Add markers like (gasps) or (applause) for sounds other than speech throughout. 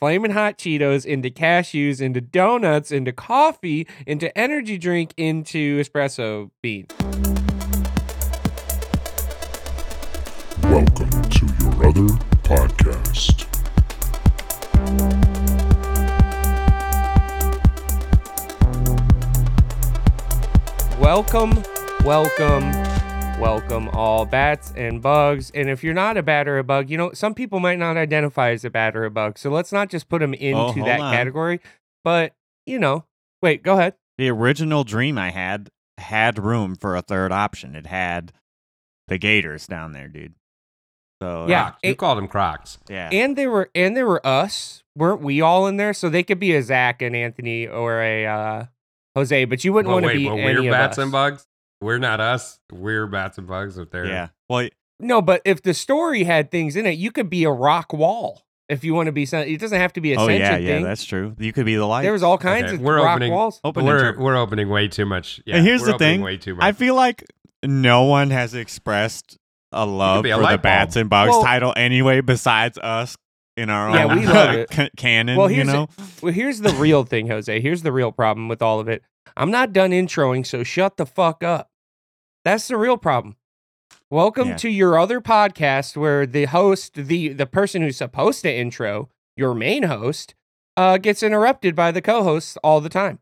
flaming hot Cheetos, into cashews, into donuts, into coffee, into energy drink, into espresso beans. Welcome to your other podcast. Welcome, welcome, welcome, all bats and bugs. And if you're not a bat or a bug, you know, some people might not identify as a bat or a bug. So let's not just put them into Oh, that on. category. But, you know, wait, go ahead. The original dream I had had room for a third option. It had the Gators down there, dude. So Yeah, Crocs. You called them Crocs. yeah. And they were, and they were us. Weren't we all in there? So they could be a Zach and Anthony or a uh, Jose, but you wouldn't Well, want to be well, any we're of bats us. and bugs. We're not us. We're bats and bugs. If they're yeah. Well, No, but if the story had things in it, you could be a rock wall if you want to be. some- It doesn't have to be a oh sentient yeah, yeah, thing. that's true. You could be the light. there was all kinds Okay, of we're rock opening- walls. Open we're inter- we're opening way too much. Yeah, And here's we're the thing, Way too much. I feel like no one has expressed a love a for the bulb. bats and bugs Well- title anyway, besides us in our Yeah, own we love it. (laughs) canon. Well, you here's know, Well, here's the real thing, Jose. Here's the real problem with all of it. I'm not done introing, so shut the fuck up. That's the real problem. Welcome Yeah. to your other podcast where the host, the the person who's supposed to intro, your main host, uh, gets interrupted by the co-hosts all the time.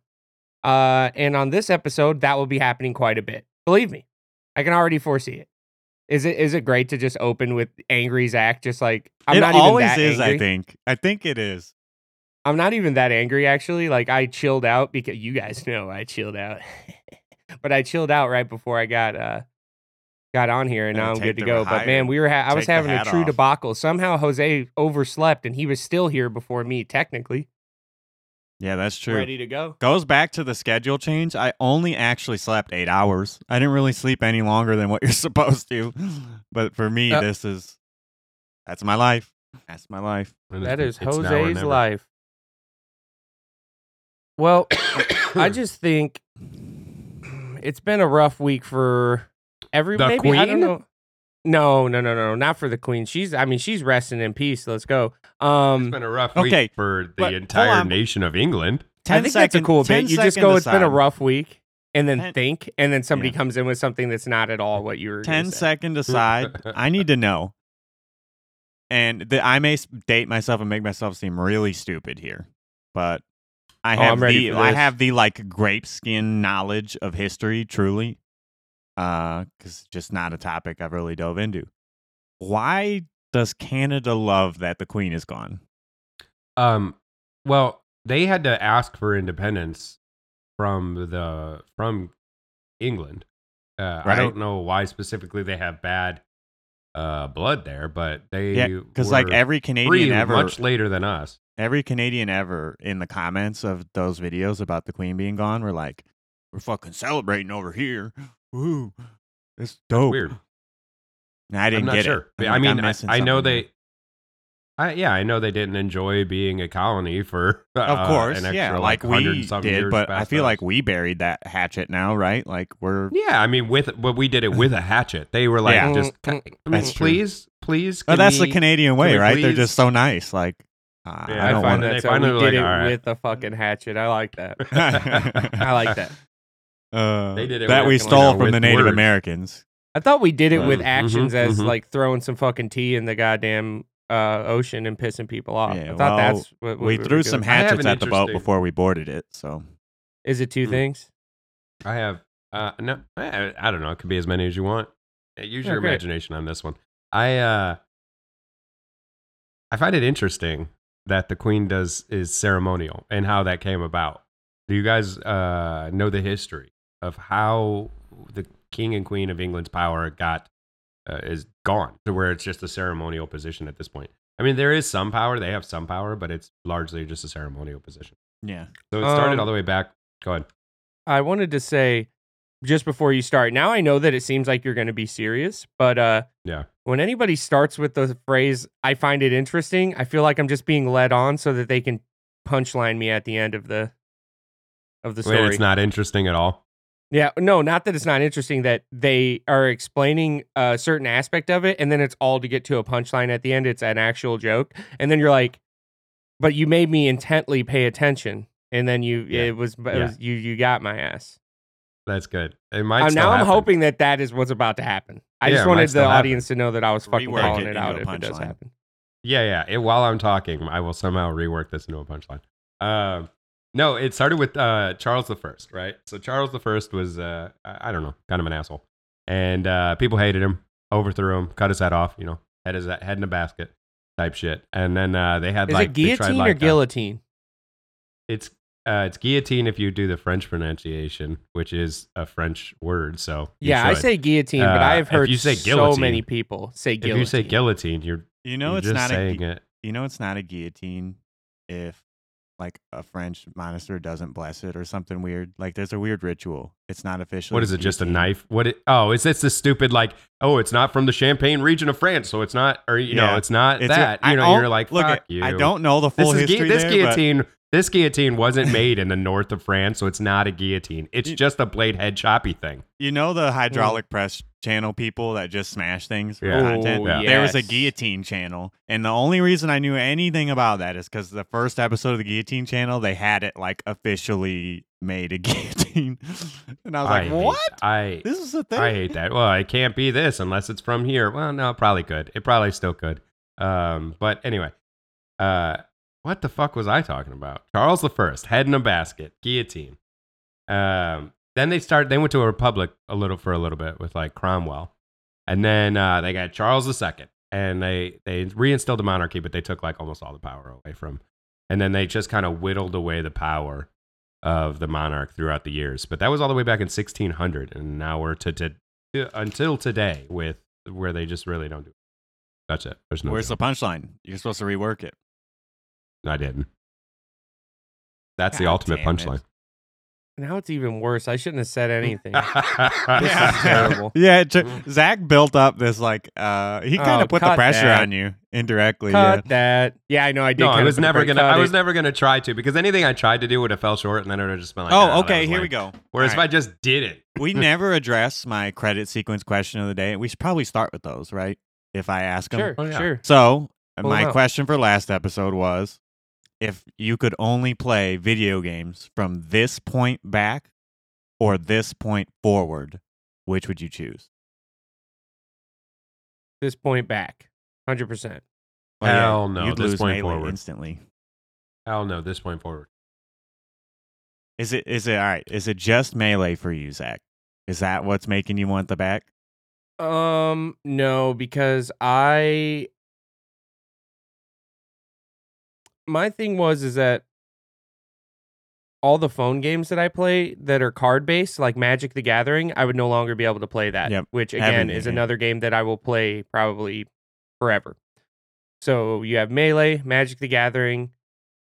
Uh, and on this episode, that will be happening quite a bit. Believe me, I can already foresee it. Is it is it great to just open with angry Zach? Just like I'm it not even always is. angry. I think. I think it is. I'm not even that angry actually. Like I chilled out because you guys know I chilled out. (laughs) but I chilled out right before I got uh got on here and now I'm good to the go. But man, we were ha- I was having a true off. debacle. Somehow Jose overslept and he was still here before me technically, Yeah, that's true. ready to go. Goes back to the schedule change. I only actually slept eight hours. I didn't really sleep any longer than what (laughs) you're supposed to. But for me, Uh, this is that's my life. That's my life. And That it's- is it's now or Jose's life. Well, I (coughs) just think it's been a rough week for everybody. The maybe I don't queen? know. No, no, no, no, not for the queen. She's I mean, she's resting in peace. Let's go. It's Um been a rough Okay, week for the hold entire nation of England. I 10 think that's a cool bit. You just go, it's been a rough week, and then Ten- think, and then somebody Yeah. comes in with something that's not at all what you were. gonna 10 say. aside. (laughs) I need to know. And the, I may date myself and make myself seem really stupid here, but I Oh, have the I have the like grape skin knowledge of history, truly, because it's just not a topic I've really dove into. Why does Canada love that the Queen is gone? Um, well, they had to ask for independence from the from England. Uh, I don't know why specifically they have bad uh, blood there, but they Yeah, because like every Canadian ever, much later than us. Every Canadian ever in the comments of those videos about the Queen being gone were like, "We're fucking celebrating over here. Woo, it's dope." Weird. And I didn't I'm not get sure. it. I'm I like, mean, I'm I, I know they. I, yeah, I know they didn't enjoy being a colony for (laughs) uh, Of course, an extra, yeah, like, like we did, years but I feel us. like we buried that hatchet now, right? Like we're. Yeah, I mean, with but we did it with a hatchet. They were like, Yeah. just Mm, mm, I mean, true. please, please. But can that's the Canadian way, we right? They're just so nice. Like, uh, Yeah, I I, find want they that so finally we did like, it "All right." with a fucking hatchet. I like that. (laughs) I like that. Uh, They did it that we stole from the Native words. Americans. I thought we did it with Mhm, actions mhm, as mhm. like throwing some fucking tea in the goddamn uh, ocean and pissing people off. Yeah, I thought well, that's what, what We were threw some I hatchets an at the boat before we boarded it. So Is it two Mm. things? I have uh no I, I don't know, it could be as many as you want. Uh, Use Yeah, your great. imagination on this one. I uh I find it interesting that the queen does is ceremonial and how that came about. Do you guys uh know the history of how the king and queen of England's power got uh, is gone to where it's just a ceremonial position at this point? I mean, there is some power, they have some power, but it's largely just a ceremonial position. yeah, So it started Um, all the way back. Go ahead. I wanted to say just before you start. Now I know that it seems like you're going to be serious, but uh, Yeah. when anybody starts with the phrase "I find it interesting," I feel like I'm just being led on so that they can punchline me at the end of the of the Wait, story. it's not interesting at all. Yeah, no, not that it's not interesting that they are explaining a certain aspect of it and then it's all to get to a punchline at the end. It's an actual joke. And then you're like, but you made me intently pay attention, and then you Yeah. it was, it Yeah. was you you got my ass. That's good. It might Uh, still now I'm happen. hoping that that is what's about to happen. I Yeah, just wanted the still happen. audience to know that I was fucking Rework calling it it, out if it does punchline. happen. Yeah, yeah. It, while I'm talking, I will somehow rework this into a punchline. Um, no, it started with uh, Charles the First, right? So Charles the First was, uh, I I don't know, kind of an asshole, and uh, people hated him, overthrew him, cut his head off, you know, head his head in a basket, type shit. And then uh, they had Is like it they tried, guillotine or like, uh, guillotine? it's uh, it's guillotine if you do the French pronunciation, which is a French word. So you Yeah, I say guillotine, but Uh, I have heard you say so many people say if you say guillotine, you're You know, you're it's just not a gu- it. you know it's not a guillotine if like a French monastery doesn't bless it or something weird. Like there's a weird ritual. It's not official. What is it? Just a knife? What? It, oh, is this the stupid like? Oh, it's not from the Champagne region of France, so it's not, or you know, it's not It's that. I you know, don't- you're like, look, fuck I- you. I don't know the full This is gui- history this there, but- guillotine. This guillotine wasn't made in the north of France, so it's not a guillotine. It's You- just a blade head choppy thing. You know the hydraulic press channel people that just smash things for Yeah. content? Oh, There was a guillotine channel. And the only reason I knew anything about that is because the first episode of the guillotine channel, they had it like officially made a (laughs) guillotine. and I was like, hate- what? I This is a thing? I hate that. Well, it can't be this unless it's from here. Well, no, it probably could. It probably still could. Um, but anyway, uh, what the fuck was I talking about? Charles the First, head in a basket, guillotine. Um, then they start. They went to a republic a little for a little bit with like Cromwell, and then uh, they got Charles the Second, and they they reinstilled the monarchy, but they took like almost all the power away from. And then they just kind of whittled away the power of the monarch throughout the years. But that was all the way back in 1600, and now we're to, to, to until today with where they just really don't do. It. That's it. There's no. Where's the punchline? You're supposed to rework it. I didn't. That's the ultimate punchline. Now it's even worse. I shouldn't have said anything. (laughs) this Yeah. is (laughs) terrible. Yeah, it Zach built up this like uh he kind Oh, of put the pressure that. on you indirectly. Cut yeah. that. Yeah, I know. I did. no, I was never gonna. cut I was it. never gonna try to because anything I tried to do would have fell short, and then it would have just been like. "Ah, Oh, was okay, here lame." we go. Whereas All if. I just did it, (laughs) we never address my credit sequence question of the day. We should probably start with those, right? If I ask them. Sure, Oh, yeah. sure. So, Pull my them question for last episode was if you could only play video games from this point back or this point forward, which would you choose? This point back, hundred percent. Well, Hell no, You'd this lose point melee forward. instantly. hell no. This point forward. Is it is it all right? Is it just melee for you, Zach? Is that what's making you want the back? Um, no, because I my thing was is that all the phone games that I play that are card based, like Magic the Gathering, I would no longer be able to play that. Yep. Which again you, is yeah. another game that I will play probably forever. So you have Melee, Magic the Gathering,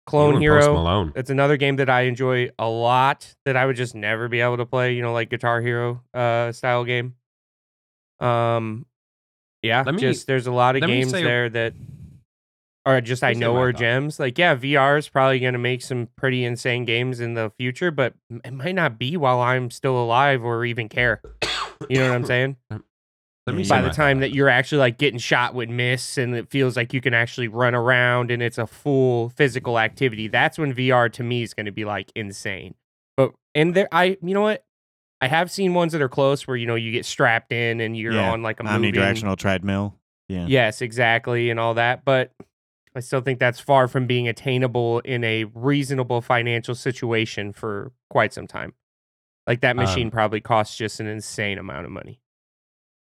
Clone You Post Hero. Malone. That's another game that I enjoy a lot that I would just never be able to play, you know, like Guitar Hero uh style game. Um yeah, Let me- just there's a lot of games say- there that are just I Let me say know are gems. Like yeah, VR is probably going to make some pretty insane games in the future, but it might not be while I'm still alive or even care. You know what I'm saying? (coughs) Let me By the time that you're actually like getting shot with miss and it feels like you can actually run around and it's a full physical activity, that's when VR to me is going to be like insane. But and there, I you know what, I have seen ones that are close where you know you get strapped in and you're Yeah, on like a moving. Omnidirectional treadmill. Yeah. Yes, exactly, and all that. But I still think that's far from being attainable in a reasonable financial situation for quite some time. Like that machine Um, probably costs just an insane amount of money,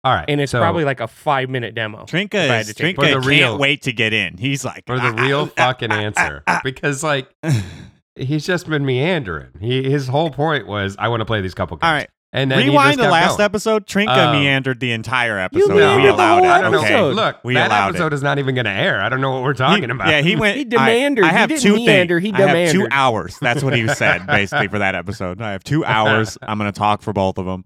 All right, and it's so probably like a five minute demo. Trinka is Trinka For the can't real- wait to get in. He's like for the "Ah, real ah, fucking ah, ah, answer because like ah." (laughs) he's just been meandering. He his whole point was I want to play these couple games. All right. And then Rewind the last going. episode. Trinka Um, meandered the entire episode. You we meandered the allowed whole it. I. Okay. episode. Look, We that allowed episode is not even going to air. I don't know what we're talking He- about. Yeah, he went. He demandered. I, I He have didn't two meander, things. he demanded. I have two hours. That's what he (laughs) said basically for that episode. I have two (laughs) hours. I'm going to talk for both of them.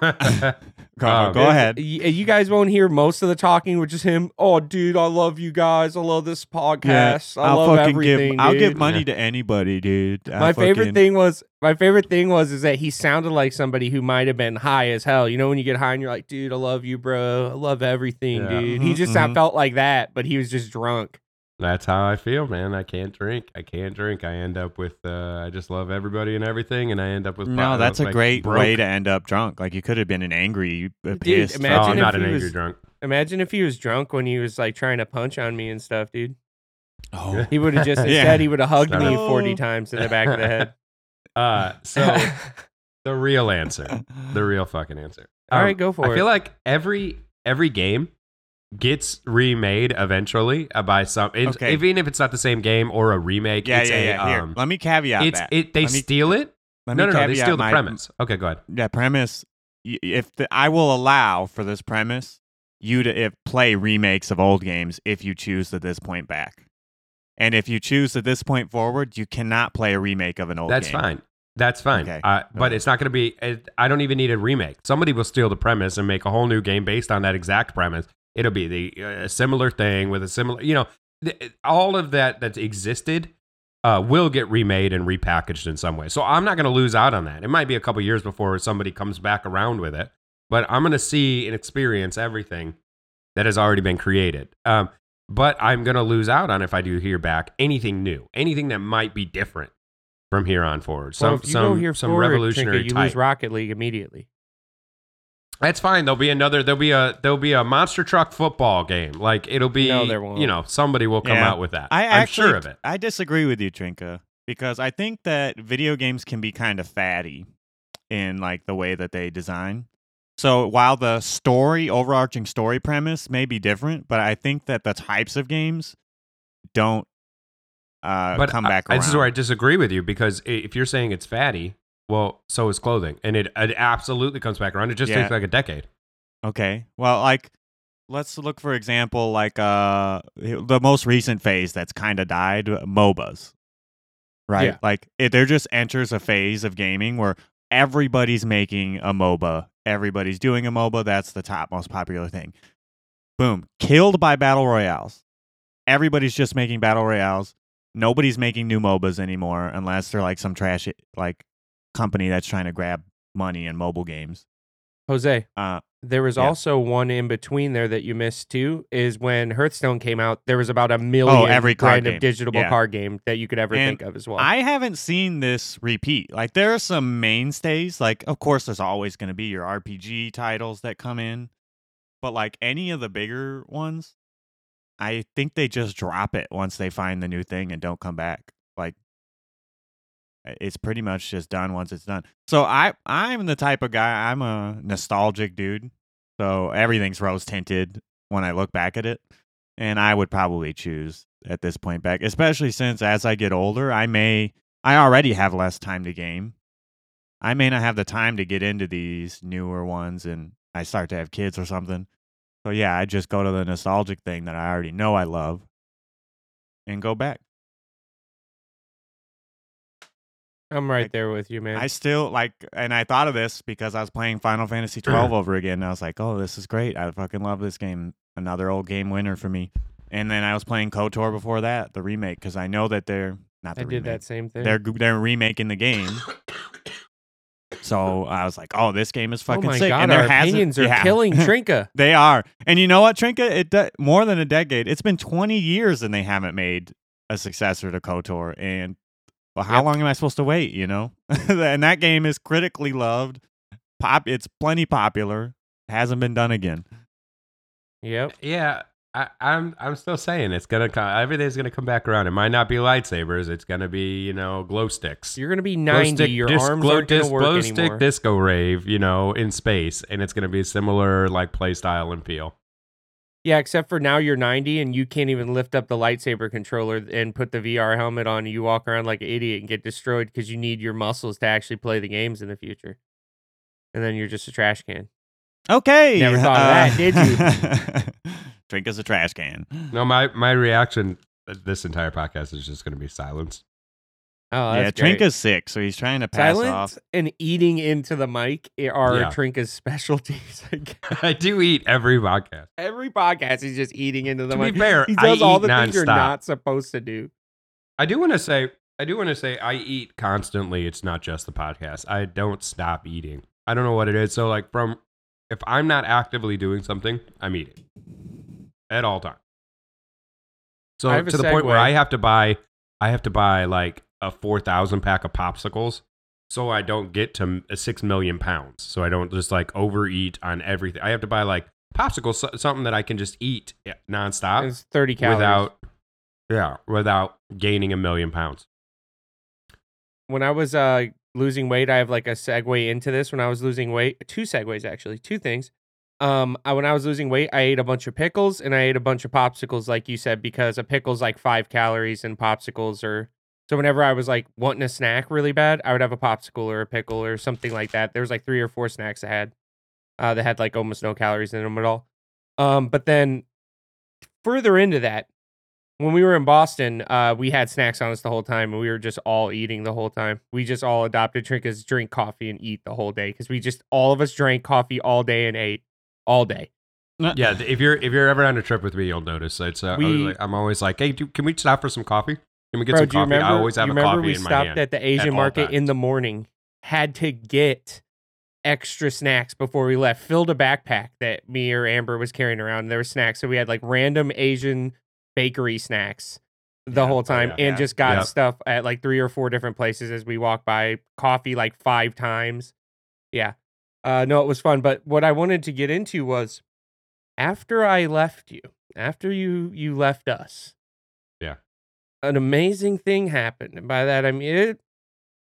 (laughs) Go, Um, go ahead. Y- You guys won't hear most of the talking, which is him. Oh, dude, I love you guys. I love this podcast. I I'll love everything. give. I'll dude. give money to anybody, dude. I'll my favorite fucking- thing was my favorite thing was is that he sounded like somebody who might have been high as hell. You know when you get high and you're like, dude, I love you, bro. I love everything, Yeah. dude. He Mhm, just mhm. felt like that, but he was just drunk. That's how I feel, man. I can't drink. I can't drink. I end up with. Uh, I just love everybody and everything, and I end up with. No, that's a like, great broke. way to end up drunk. Like you could have been an angry, Dude, pissed. Oh, imagine I'm if not an he angry was- drunk. Imagine if he was drunk when he was like trying to punch on me and stuff, dude. oh. He would have just (laughs) Yeah. instead he would have hugged me forty times in the back of the head. (laughs) Uh, so (laughs) the real answer, the real fucking answer. All Um, right, go for I it. I feel like every every game gets remade eventually uh, by some, it's, Okay. even if it's not the same game or a remake. yeah, it's yeah, a, yeah. Here, um, let me caveat it's that. it. They me- steal it. Let No, me no, no. They steal the my- premise. Okay, go ahead. that premise if the, i will allow for this premise you to if, play remakes of old games if you choose at this point back and if you choose at this point forward you cannot play a remake of an old game. That's game fine. That's fine. Okay. Uh, but Okay. it's not going to be. It, I don't even need a remake. Somebody will steal the premise and make a whole new game based on that exact premise. It'll be the uh, similar thing with a similar. You know, th- all of that that existed uh, will get remade and repackaged in some way. So I'm not going to lose out on that. It might be a couple years before somebody comes back around with it, but I'm going to see and experience everything that has already been created. Um, but I'm going to lose out on if I do hear back anything new, anything that might be different from here on forward. Some well, if you some go here some forward, revolutionary Trinka, you type. lose Rocket League immediately. That's fine. There'll be another. There'll be a there'll be a monster truck football game. Like it'll be. No, there won't. You know, somebody will come Yeah. out with that. I I'm actually, sure of it. I disagree with you, Trinka, because I think that video games can be kind of fatty in like the way that they design. So while the story, overarching story premise may be different, but I think that the types of games don't uh, But come back around. this is where I disagree with you because if you're saying it's fatty, well, so is clothing, and it it absolutely comes back around. It just Yeah. takes like a decade. Okay. Well, like let's look for example like uh the most recent phase that's kind of died, MOBAs. Right? Yeah. Like it there just enters a phase of gaming where everybody's making a MOBA. Everybody's doing a MOBA, that's the top most popular thing. Boom. Killed by battle royales. Everybody's just making battle royales. Nobody's making new MOBAs anymore unless they're like some trash like company that's trying to grab money in mobile games. Jose, Uh there was Yeah. also one in between there that you missed too. Is when Hearthstone came out, there was about a million Oh, every random game. digitable Yeah. card game that you could ever And think of as well. I haven't seen this repeat. Like there are some mainstays. Like of course there's always going to be your RPG titles that come in, but like any of the bigger ones, I think they just drop it once they find the new thing and don't come back. Like it's pretty much just done once it's done. So I I'm the type of guy. I'm a nostalgic dude. So everything's rose tinted when I look back at it, and I would probably choose at this point back, especially since as I get older, I may I already have less time to game. I may not have the time to get into these newer ones, and I start to have kids or something. So yeah, I just go to the nostalgic thing that I already know I love, and go back. I'm right like, there with you, man. I still like, and I thought of this because I was playing Final Fantasy (clears throat) twelve over again. And I was like, oh, this is great. I fucking love this game. Another old game winner for me. And then I was playing KOTOR before that, the remake, because I know that they're not the I did that same thing. They're they're remaking the game. So I was like, oh, this game is oh fucking my sick. god, and hasn't- opinions are yeah. killing (laughs) Trinka. they are. And you know what, Trinka? It do- more than a decade. It's been 20 years and they haven't made a successor to KOTOR. And well, how Yep. long am I supposed to wait? You know, (laughs) and that game is critically loved. Pop, it's plenty popular. Hasn't been done again. Yep. Yeah, I, I'm I'm still saying it's gonna come. Everything's gonna come back around. It might not be lightsabers. It's gonna be you know glow sticks. You're gonna be 90. stick Your disc- arms glow aren't gonna work glow anymore. stick disco rave, you know, in space, and it's gonna be similar like play style and feel. Yeah, except for now you're 90 and you can't even lift up the lightsaber controller and put the VR helmet on. You walk around like an idiot and get destroyed because you need your muscles to actually play the games in the future. And then you're just a trash can. Okay. Never thought of that, did you? (laughs) Drink as a trash can. No, my my reaction uh, this entire podcast is just gonna be silence. Oh, yeah, that's great. Trinka's sick, so he's trying to pass Silence off. and eating into the mic are Yeah. Trinka's specialties. (laughs) I do eat every podcast. Every podcast, he's just eating into the To be mic. fair, he I does all eat the things you're not supposed to do. I do want to say, I do want to say, I eat constantly. It's not just the podcast. I don't stop eating. I don't know what it is. So, like, from if I'm not actively doing something, I'm eating at all times. So I have a to the point where. I have to buy, I have to buy like a four thousand pack of popsicles, so I don't get to m- six million pounds. So I don't just like overeat on everything. I have to buy like popsicles, something that I can just eat nonstop It's 30 calories. without, yeah, without gaining a million pounds. when I was uh losing weight, I have like a segue into this. When I was losing weight, two segues actually, two things. Um, I, when I was losing weight, I ate a bunch of pickles and I ate a bunch of popsicles, like you said, because a pickle's like five calories and popsicles are. So whenever I was like wanting a snack really bad, I would have a popsicle or a pickle or something like that. There was like three or four snacks I had, uh, that had like almost no calories in them at all. Um, but then further into that, when we were in Boston, uh, we had snacks on us the whole time, and we were just all eating the whole time. We just all adopted trinkets, drink coffee, and eat the whole day because we just all of us drank coffee all day and ate all day. Yeah, if you're if you're ever on a trip with me, you'll notice it's. Uh, We- I'm always like, hey, do, can we stop for some coffee? Can we get Bro, some you coffee? remember? I always have a coffee we in my hand. stopped at the Asian all market in the morning, had to get extra snacks before we left. Filled a backpack that me or Amber was carrying around. There were snacks, so we had like random Asian bakery snacks the Yeah. whole Oh, time, yeah. and Yeah. just got Yep. stuff at like three or four different places as we walked by. Coffee like five times. Yeah, uh, no, it was fun. But what I wanted to get into was after I left you, after you you left us. Yeah. An amazing thing happened. And by that I mean it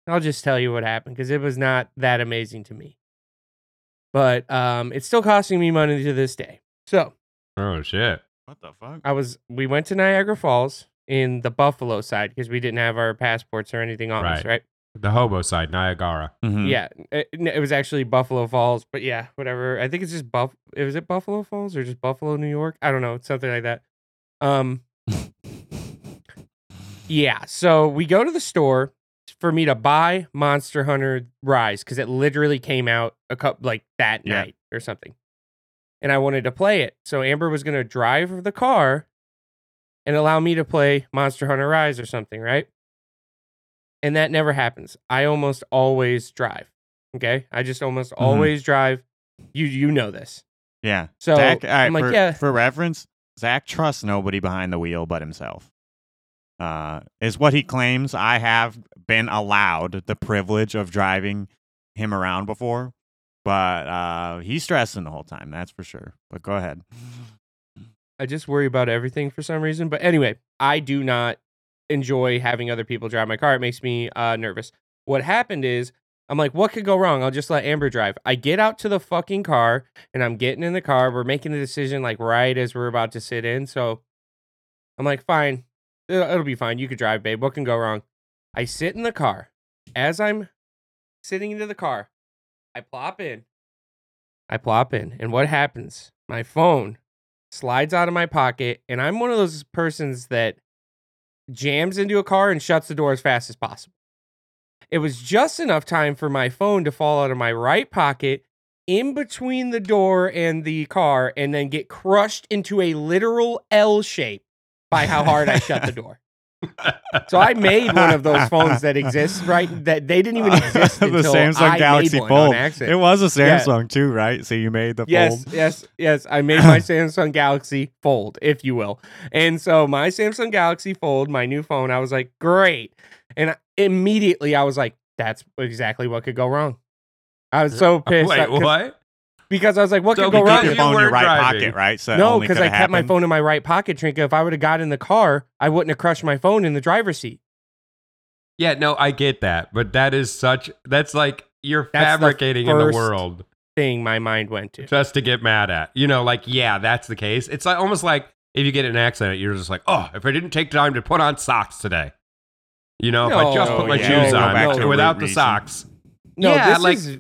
I'll just tell you what happened because it was not that amazing to me. But um it's still costing me money to this day. So Oh shit! What the fuck? I was we went to Niagara Falls in the Buffalo side because we didn't have our passports or anything on us, Right. right? The hobo side, Niagara. Mhm. Yeah, it, it was actually Buffalo Falls, but yeah, whatever. I think it's just Buff. Was it Buffalo Falls or just Buffalo, New York? I don't know. It's something like that. Um, (laughs) yeah. So we go to the store for me to buy Monster Hunter Rise because it literally came out a couple like that Yeah. night or something, and I wanted to play it. So Amber was gonna drive the car and allow me to play Monster Hunter Rise or something, right? And that never happens. I almost always drive. Okay, I just almost Mm-hmm. always drive. You you know this. Yeah. So Zach, right, I'm like, for, yeah. for reference, Zach trusts nobody behind the wheel but himself. Uh, is what he claims. I have been allowed the privilege of driving him around before, but uh, he's stressing the whole time. That's for sure. But go ahead. (sighs) I just worry about everything for some reason. But anyway, I do not enjoy having other people drive my car. It makes me uh, nervous. What happened is, I'm like, what could go wrong? I'll just let Amber drive. I get out to the fucking car and I'm getting in the car. We're making the decision like right as we're about to sit in. So I'm like, fine, it'll, be fine. You could drive, babe. What can go wrong? I sit in the car. As I'm sitting into the car, I plop in. I plop in. And what happens? My phone slides out of my pocket, and I'm one of those persons that jams into a car and shuts the door as fast as possible. It was just enough time for my phone to fall out of my right pocket in between the door and the car and then get crushed into a literal L shape by how hard I shut the (laughs) door. So I made one of those phones that exists right that they didn't even (laughs) exist The Samsung I Galaxy Fold. It was a Yeah. Samsung too, right? So you made the Yes, fold. yes, yes. I made my (laughs) Samsung Galaxy Fold, if you will. And so my Samsung Galaxy Fold, my new phone, I was like, great. And immediately I was like, that's exactly what could go wrong. I was so pissed Wait, what? Because I was like, what So could go wrong? Keep your you in your were right driving. pocket, right? So No, because I coulda kept my phone in my right pocket, Trinka. If I would have got in the car, I wouldn't have crushed my phone in the driver's seat. Yeah, no, I get that, but that is such. That's like you're That's the fabricating in the world Thing my mind went to. just to get mad at. You know, like yeah, that's the case. It's like almost like if you get an accident, you're just like, oh, if I didn't take time to put on socks today. You know, if I just put my yeah, shoes go on back to the without the reason. socks. No, Yeah, this like- is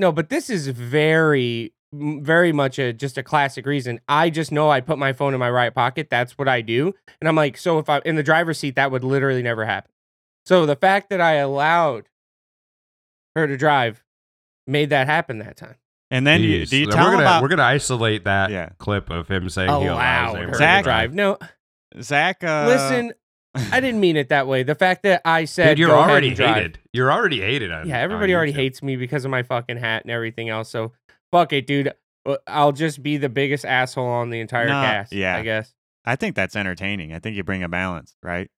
no, but this is very, very much a just a classic reason. I just know I put my phone in my right pocket. That's what I do, and I'm like, so if I'm in the driver's seat, that would literally never happen. So the fact that I allowed her to drive made that happen that time. And then you, do you So tell we're gonna about we're gonna isolate that Yeah. clip of him saying he allows Allowed her to Zach- to drive. No, Zach? Uh, listen, I didn't mean it that way. The fact that I said Dude, you're already hated. You're already hated on. Yeah, on everybody already YouTube. hates me because of my fucking hat and everything else. So fuck it, dude. Uh, I'll just be the biggest asshole on the entire Nah, cast. yeah. I guess. I think that's entertaining. I think you bring a balance, right?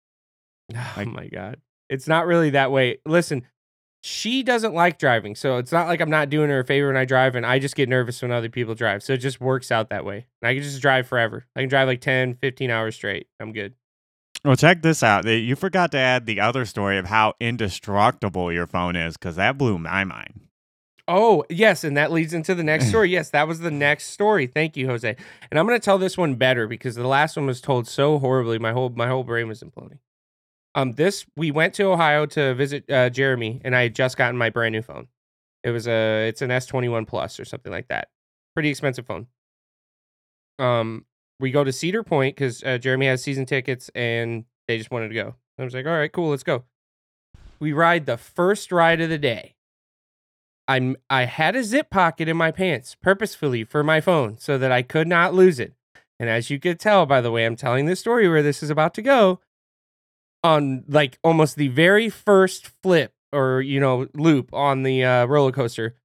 (sighs) Oh Like- my god. It's not really that way. Listen, she doesn't like driving, so it's not like I'm not doing her a favor when I drive and I just get nervous when other people drive. So it just works out that way. And I can just drive forever. I can drive like 10, 15 hours straight. I'm good. Well, check this out. You forgot to add the other story of how indestructible your phone is, because that blew my mind. Oh, yes, and that leads into the next (laughs) story. Yes, that was the next story. Thank you, Jose. And I'm going to tell this one better because the last one was told so horribly. My whole my whole brain was imploding. Um, this we went to Ohio to visit uh, Jeremy, and I had just gotten my brand new phone. It was a it's an S21 Plus or something like that. Pretty expensive phone. Um, we go to Cedar Point because uh, Jeremy has season tickets, and they just wanted to go. I was like, all right, cool, let's go. We ride the first ride of the day. I'm I had a zip pocket in my pants purposefully for my phone so that I could not lose it. And as you could tell by the way I'm telling this story where this is about to go, on like almost the very first flip or you know loop on the uh, roller coaster,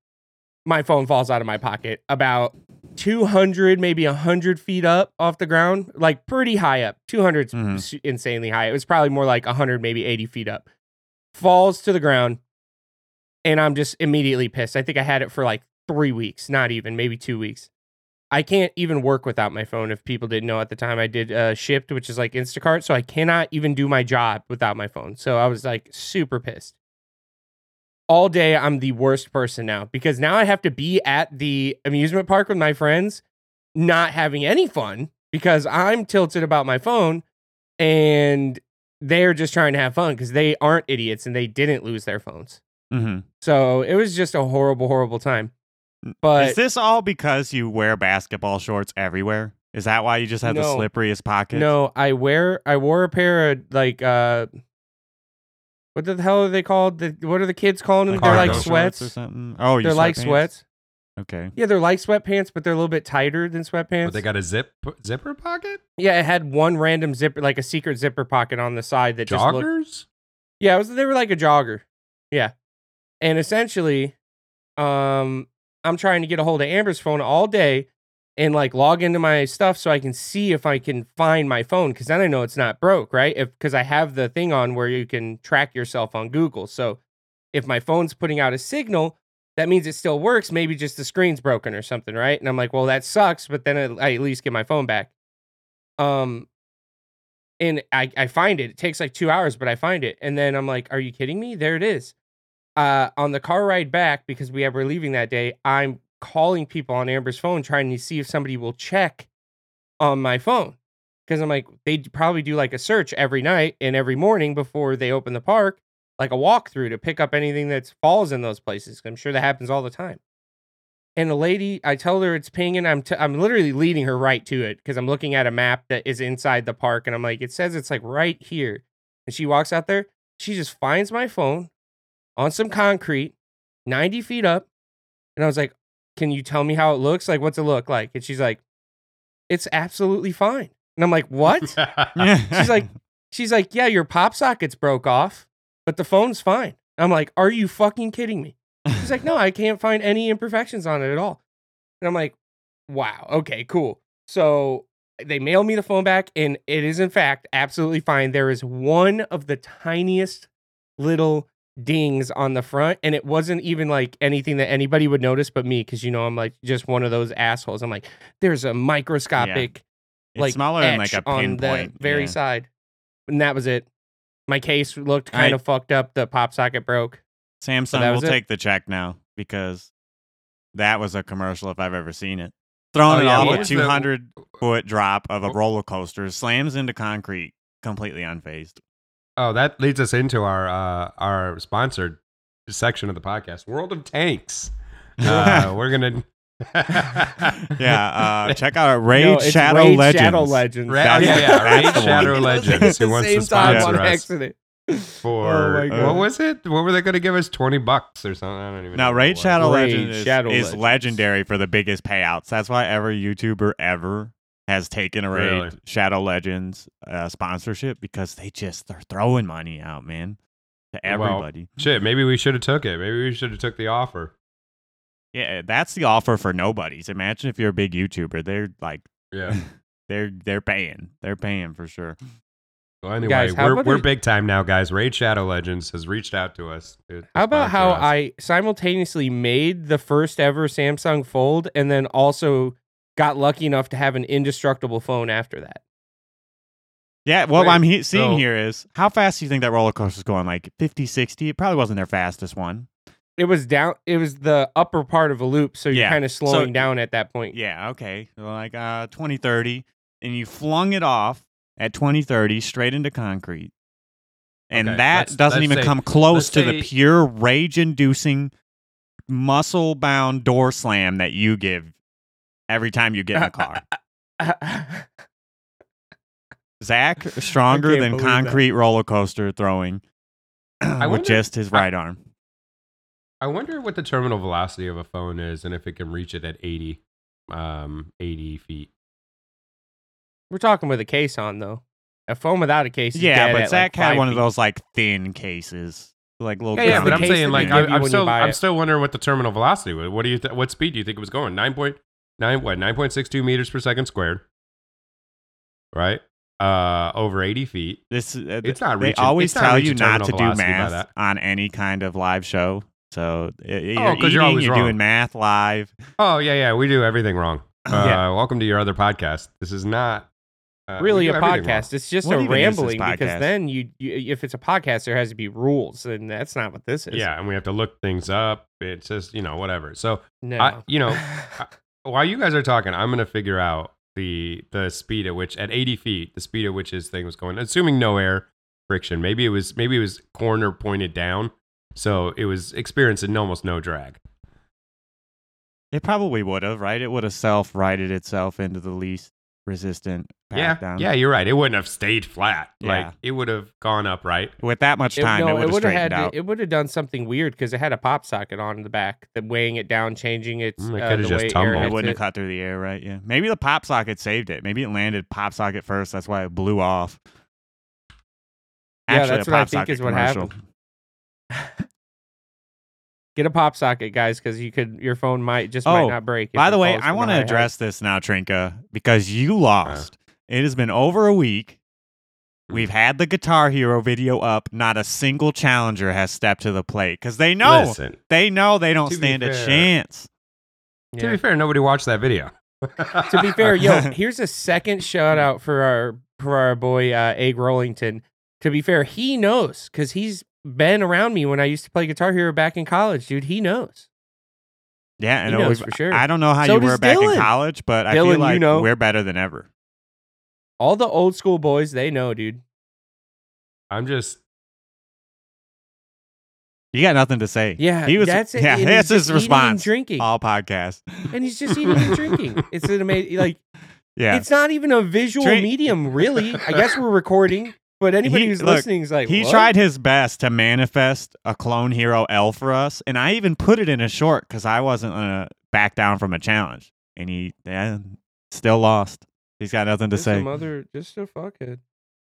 my phone falls out of my pocket about 200 maybe 100 feet up off the ground like pretty high up. 200 's Mhm. insanely high. It was probably more like 100 maybe 80 feet up. Falls to the ground and i'm just immediately pissed. I think i had it for like three weeks not even maybe two weeks. I can't even work without my phone if people didn't know at the time. I did uh, Shipt which is like instacart so i cannot even do my job without my phone. So i was like super pissed all day I'm the worst person now because now I have to be at the amusement park with my friends, not having any fun because I'm tilted about my phone and they're just trying to have fun because they aren't idiots and they didn't lose their phones. Mm-hmm. So it was just a horrible, horrible time. But Is this all because you wear basketball shorts everywhere? Is that why you just have the No. slipperiest pockets? no, I wear I wore a pair of like uh what the hell are they called? The, what are the kids calling them? Like they're like sweats. or something. Oh, you They're like sweatpants? sweats. Okay. Yeah, they're like sweatpants, but they're a little bit tighter than sweatpants. But they got a zip zipper pocket. Yeah, it had one random zipper, like a secret zipper pocket on the side that just looked. Joggers. Yeah, it was. They were like a jogger. Yeah, and essentially, um, I'm trying to get a hold of Amber's phone all day and like log into my stuff so I can see if I can find my phone because then I know it's not broke, right? If because I have the thing on where you can track yourself on Google. So if my phone's putting out a signal, that means it still works. Maybe just the screen's broken or something, right? And I'm like, well, that sucks, but then I, at least get my phone back. Um, and I I find it. It takes like two hours, but I find it, and then I'm like, are you kidding me? There it is. Uh, on the car ride back because we have, were leaving that day. I'm calling people on Amber's phone trying to see if somebody will check on my phone because I'm like they probably do like a search every night and every morning before they open the park, like a walkthrough to pick up anything that falls in those places. I'm sure that happens all the time. And the lady, I tell her it's pinging. I'm t- I'm literally leading her right to it because I'm looking at a map that is inside the park, and I'm like, it says it's like right here. And she walks out there. She just finds my phone on some concrete, 90 feet up, and I was like, "Can you tell me how it looks? Like, what's it look like?" And she's like, "It's absolutely fine." And I'm like, "What?" She's like, (laughs) she's like, yeah, your pop socket's broke off, but the phone's fine. I'm like, are you fucking kidding me? She's like, no, (laughs) I can't find any imperfections on it at all. And I'm like, wow, okay, cool. So they mail me the phone back, and it is in fact absolutely fine. There is one of the tiniest little dings on the front, and it wasn't even like anything that anybody would notice but me, because you know I'm like just one of those assholes. I'm like, there's a microscopic it's like smaller than like a on the very yeah. side, and that was it. My case looked kind I- of fucked up. The pop socket broke. Samsung will it. take the check now because that was a commercial if I've ever seen it. Throwing Oh, it yeah, off a was the- 200 foot drop of a Oh. roller coaster, slams into concrete, completely unfazed. Oh, that leads us into our uh, our sponsored section of the podcast, World of Tanks. (laughs) Uh, we're gonna. (laughs) Yeah, uh, check out our Raid No, it's Shadow Raid Legends. Shadow Legends. Ra- That's yeah, the- yeah, Raid the one. Shadow Those Legends. Who wants to same time sponsor us accident. for Oh my what was it? What were they going to give us? Twenty bucks or something? I don't even. Now, know Raid what. Shadow Raid Legend is, Shadow is Legends. legendary for the biggest payouts. That's why every YouTuber ever has taken a Raid Really? Shadow Legends uh, sponsorship because they just they're throwing money out, man, to Well, everybody. Shit, maybe we should have took it. Maybe we should have took the offer. yeah, that's the offer for nobodies. Imagine if you're a big YouTuber, they're like Yeah. (laughs) they're they're paying. They're paying for sure. Well, anyway, Guys, we're, we're a- big time now, guys. Raid Shadow Legends has reached out to us. to- to How about how us. I simultaneously made the first ever Samsung Fold and then also got lucky enough to have an indestructible phone after that? Yeah, what Wait, I'm he- seeing so- here is how fast do you think that roller coaster's going? Like 50, 60? It probably wasn't their fastest one. It was down. It was the upper part of a loop, so you're Yeah, kind of so- slowing down at that point. Yeah, okay. So like uh 20, 30, and you flung it off at 20, 30 straight into concrete. And Okay, that doesn't even say- come close to the pure rage inducing muscle bound door slam that you give every time you get in a (laughs) car. Zach (laughs) stronger than believe that. concrete roller coaster throwing with wonder- just his I- right arm. I wonder what the terminal velocity of a phone is and if it can reach it at 80, um, 80 feet. We're talking with a case on though. A phone without a case. Is Yeah, dead but at, Zach like, had five one of those like thin cases, like little. Yeah, yeah, Yeah, but I'm saying like I, give you I'm still I'm it. still wondering what the terminal velocity was. What do you th- what speed do you think it was going? Nine point nine what nine point six two meters per second squared, right? Uh, over 80 feet. This uh, It's not They reaching- always it's not tell you not to do math on any kind of live show. So uh, you're, Oh, 'cause eating, you're always you're wrong. doing math live. Oh yeah, yeah, we do everything wrong. (laughs) Uh, Yeah. Welcome to your other podcast. This is not uh, really a everything wrong. podcast. It's just What a even is this rambling because then you, you, if it's a podcast, there has to be rules, and that's not what this is. Yeah, and we have to look things up. It's just you know whatever. So no. I- you know, (laughs) while you guys are talking, I'm gonna figure out the the speed at which at 80 feet, the speed at which this thing was going. Assuming no air friction, maybe it was maybe it was corner pointed down, so it was experiencing almost no drag. It probably would have, right? It would have self righted itself into the least resistant path Yeah, down. yeah, you're right. It wouldn't have stayed flat. Yeah. Like it would have gone up, right? With that much It- time, no, it would have straightened had out. It would have done something weird because it had a pop socket on the back, that weighing it down, changing its. Mm, it uh, could've the just tumbled. it wouldn't have cut through the air, right? Yeah. Maybe the pop socket saved it. Maybe it landed pop socket first. That's why it blew off. Yeah, Actually, that's what I pop think socket is what happened. (laughs) Get a pop socket, guys, because you could your phone might just might Oh, not break. if By the way, I want to high height. address this now, Trinka, because you lost. It has been over a week. We've had the Guitar Hero video up. Not a single challenger has stepped to the plate because they know Listen, they know they don't To be stand a fair- chance. to Yeah. be fair, nobody watched that video. to be fair, yo, (laughs) here's a second shout out for our for our boy uh, Egg Rollington. To be fair, he knows because he's been around me when I used to play Guitar Hero back in college, dude. He knows. Yeah, and He knows for sure. I don't know how So you were back Dylan. in college, but I Dylan, feel you like know. we're better than ever. All the old school boys, they know, dude. I'm just You got nothing to say. Yeah, he was. that's it. yeah, and that's his just eating and response. drinking, All podcast. and he's just eating and drinking. (laughs) It's an amazing, like Yeah, it's not even a visual Drink- medium, really. I guess we're recording, but anybody He- who's look, listening is like, he what? tried his best to manifest a clone hero L for us, and I even put it in a short because I wasn't gonna back down from a challenge, and he yeah, still lost. He's got nothing to Just say. a mother, just a fuckhead.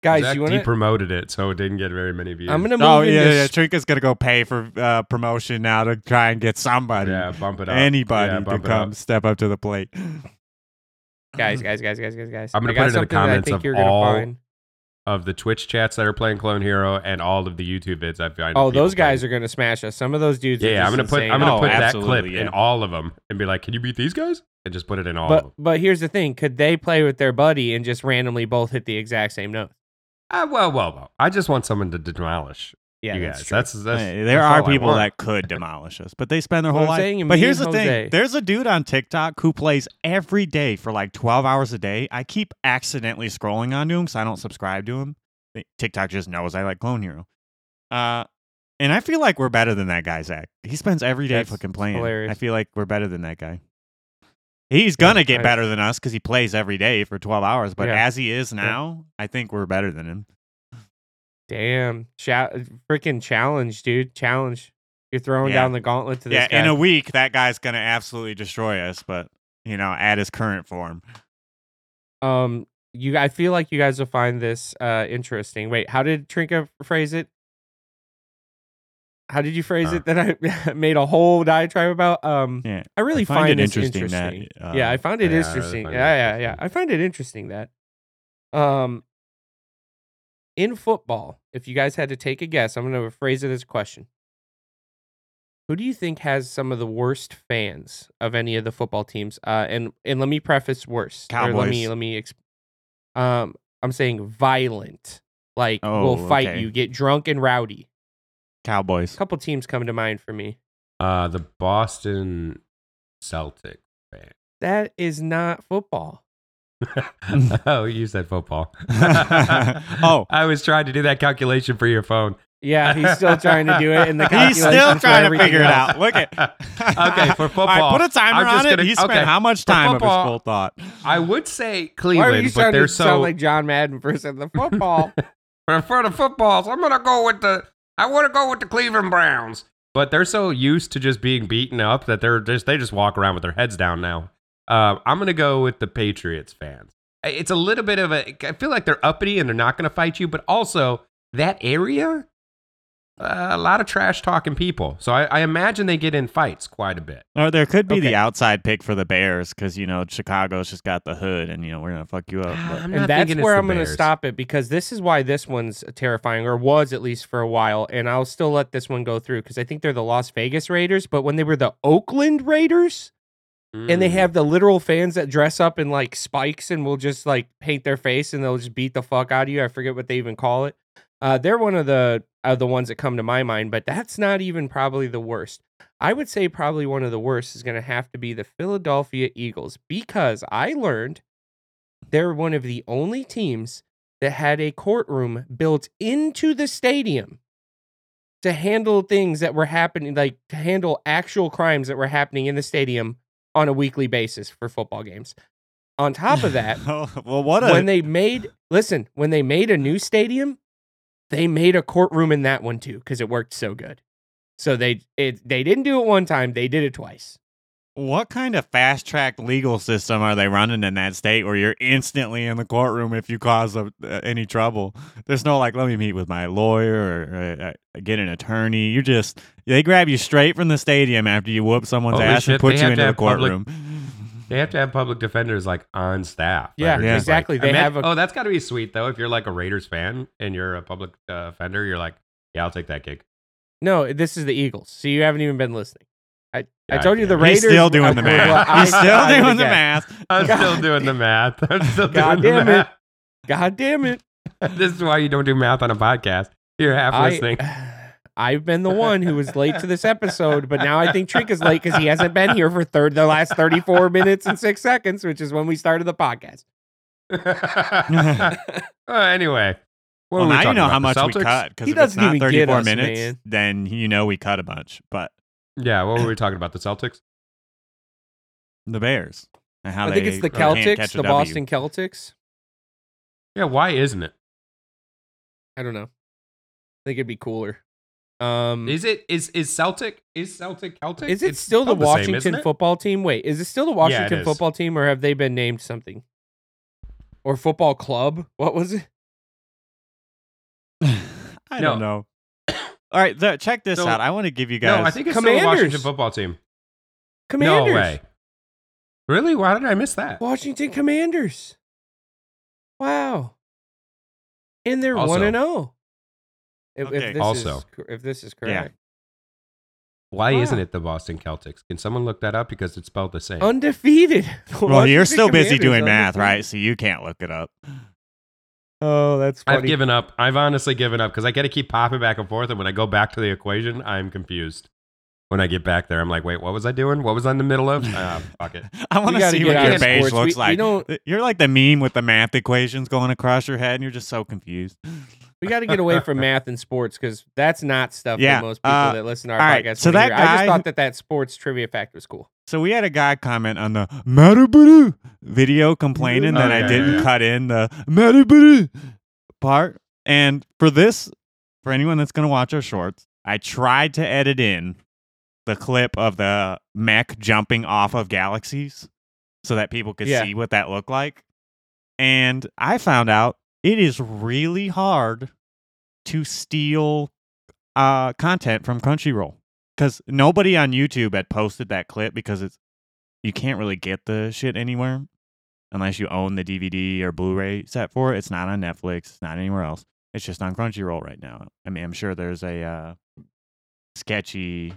Guys, Zach you want to? depromoted it, so it didn't get very many views. I'm gonna move Oh yeah, yeah. s- Trinka's gonna go pay for uh, promotion now to try and get somebody, yeah, bump it up. anybody Yeah, to bump it come up. step up to the plate. guys, (laughs) guys, guys, guys, guys, guys. I'm gonna I put it in the something that I comments think of you're gonna all find. Of the Twitch chats that are playing Clone Hero and all of the YouTube vids I find. Oh, those guys playing. are gonna smash us. Some of those dudes. Yeah, are yeah, I'm gonna put. I'm gonna Oh, put that clip yeah. in all of them and be like, "Can you beat these guys?" And just put it in all But of them. but here's the thing: could they play with their buddy and just randomly both hit the exact same note? Uh, well, well, well. I just want someone to demolish Yeah, you that's guys. true. That's that's. Hey, there that's are people that could (laughs) demolish us, but they spend their whole I'm life. saying, and but here's the Jose. thing: there's a dude on TikTok who plays every day for like 12 hours a day. I keep accidentally scrolling onto him because I don't subscribe to him. TikTok just knows I like Clone Hero. Uh, and I feel like we're better than that guy, Zach. He spends every day That's fucking playing. hilarious. I feel like we're better than that guy. He's gonna get I- better than us because he plays every day for 12 hours. But Yeah. as he is now, I think we're better than him. Damn, Cha- freaking challenge, dude! Challenge. You're throwing Yeah. down the gauntlet to this Yeah, guy. in a week, that guy's gonna absolutely destroy us. But you know, at his current form. um, you. I feel like you guys will find this uh interesting. Wait, how did Trinka phrase it? how did you phrase Huh. it that I (laughs) made a whole diatribe about? Um, Yeah. I really I find find, it interesting interesting. that, yeah, uh, I found it yeah, really interesting. it yeah, yeah, yeah. I find it interesting that, um, in football, if you guys had to take a guess, I'm going to phrase it as a question. Who do you think has some of the worst fans of any of the football teams? Uh, and and let me preface worst. Or let me let me. Exp- um, I'm saying violent. Like Oh, will fight okay. you, get drunk and rowdy. Cowboys. A couple teams come to mind for me. Uh, the Boston Celtic fan. That is not football. (laughs) oh, you said football. (laughs) (laughs) Oh. I was trying to do that calculation for your phone. Yeah, he's still trying to do it, and the He's still trying to figure it out. Look at. Okay, for football, right, put a timer I'm on it. gonna- he spent okay, how much time of his full thought? I would say Cleveland, but they're so sound like John Madden for the football? for, for the footballs. I'm gonna go with the. I want to go with the Cleveland Browns, but they're so used to just being beaten up that they're just they just walk around with their heads down now. Uh, I'm gonna go with the Patriots fans. It's a little bit of a. I feel like they're uppity and they're not gonna fight you, but also that area, uh, a lot of trash talking people. So I, I imagine they get in fights quite a bit. Or there could be Okay. the outside pick for the Bears because you know Chicago's just got the hood, and you know we're gonna fuck you up. but- and that's where I'm going to stop it because this is why this one's terrifying, or was at least for a while. And I'll still let this one go through because I think they're the Las Vegas Raiders. But when they were the Oakland Raiders, and they Mm. have the literal fans that dress up in like spikes and will just like paint their face and they'll just beat the fuck out of you. I forget what they even call it. Uh, they're one of the uh, the ones that come to my mind, but that's not even probably the worst. I would say probably one of the worst is going to have to be the Philadelphia Eagles because I learned they're one of the only teams that had a courtroom built into the stadium to handle things that were happening, like to handle actual crimes that were happening in the stadium on a weekly basis for football games. On top of that, (laughs) well, what a when they made listen, when they made a new stadium, they made a courtroom in that one too because it worked so good. So they it they didn't do it one time, they did it twice. what kind of fast track legal system are they running in that state where you're instantly in the courtroom if you cause a, uh, any trouble? There's no like, let me meet with my lawyer or uh, uh, get an attorney. You're just they grab you straight from the stadium after you whoop someone's Holy ass shit, and put they you into the have public- courtroom. (laughs) They have to have public defenders like on staff. that Yeah, are just, like- exactly. They Ima- have a- oh, that's got to be sweet though. If you're like a Raiders fan and you're a public uh, offender, you're like, yeah, I'll take that gig. No, this is the Eagles. So you haven't even been listening. I, I Yeah, told you the. Raiders. He's still doing the (laughs) were what math. I He's still decided doing the again. math. (laughs) I'm God- still doing the math. I'm still God doing the damn it. math. God damn it. this is why you don't do math on a podcast. You're half listening. I, I've been the one who was late to this episode, but now I think Trink is late because he hasn't been here for third the last 34 minutes and six seconds, which is when we started the podcast. (laughs) uh, anyway, well, were we now you know how The much we cut because He if it's doesn't not even get 34 us, minutes, man. then you know we cut a bunch. But Yeah, what were we talking about? The Celtics? the Bears and how I think it's the Celtics, the W. Boston Celtics. Yeah, why isn't it? I don't know. I think it'd be cooler. Um, Is it is is Celtic is Celtic Celtic? is it It's still the spelled same, Washington it? football team? Wait, is it still the Yeah, it Washington is. football team, or have they been named something? Or football club? What was it? (sighs) I don't know. (coughs) All right, th- check this So- out. I want to give you guys. No, I think it's still the Washington football team. Commanders. No way. Really? Why did I miss that? Washington Commanders. Wow. And they're Also- one and zero. If, Okay. if this Also. is, if this is Yeah. correct, Why Wow. isn't it the Boston Celtics? Can someone look that up because it's spelled the same? undefeated. (laughs) The well, you're still busy Commanders doing math, right? So you can't look it up. Oh, that's funny. I've given up. I've honestly given up because I got to keep popping back and forth, and when I go back to the equation, I'm confused. When I get back there, I'm like, wait, what was I doing? What was I in the middle of? Ah, (laughs) fuck it. I want to see what your of beige sports. Looks we like. You know, You're like the meme with the math equations going across your head, and you're just so confused. We got to get away from (laughs) math and sports because that's not stuff Yeah, that most people uh, that listen to our all right, podcast. so that hear. I just thought that that sports trivia fact was cool. So we had a guy comment on the Matabudu video complaining that Oh, I didn't yeah. cut in the Matabudu part. And for this, for anyone that's going to watch our shorts, I tried to edit in the clip of the mech jumping off of galaxies so that people could Yeah. see what that looked like. And I found out it is really hard to steal uh, content from Crunchyroll because nobody on YouTube had posted that clip because it's you can't really get the shit anywhere unless you own the DVD or Blu-ray set for it. It's not on Netflix. It's not anywhere else. It's just on Crunchyroll right now. I mean, I'm sure there's a uh, sketchy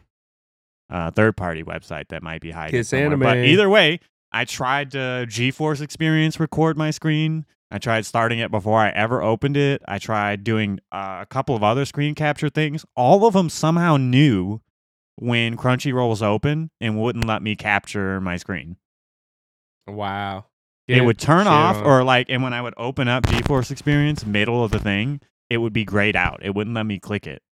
uh, third-party website that might be hiding. Kiss somewhere. But either way, I tried to GeForce Experience record my screen. I tried starting it before I ever opened it. I tried doing uh, a couple of other screen capture things. All of them somehow knew when Crunchyroll was open and wouldn't let me capture my screen. Wow. it would turn shit off or like and when I would open up GeForce Experience middle of the thing, it would be grayed out. It wouldn't let me click it.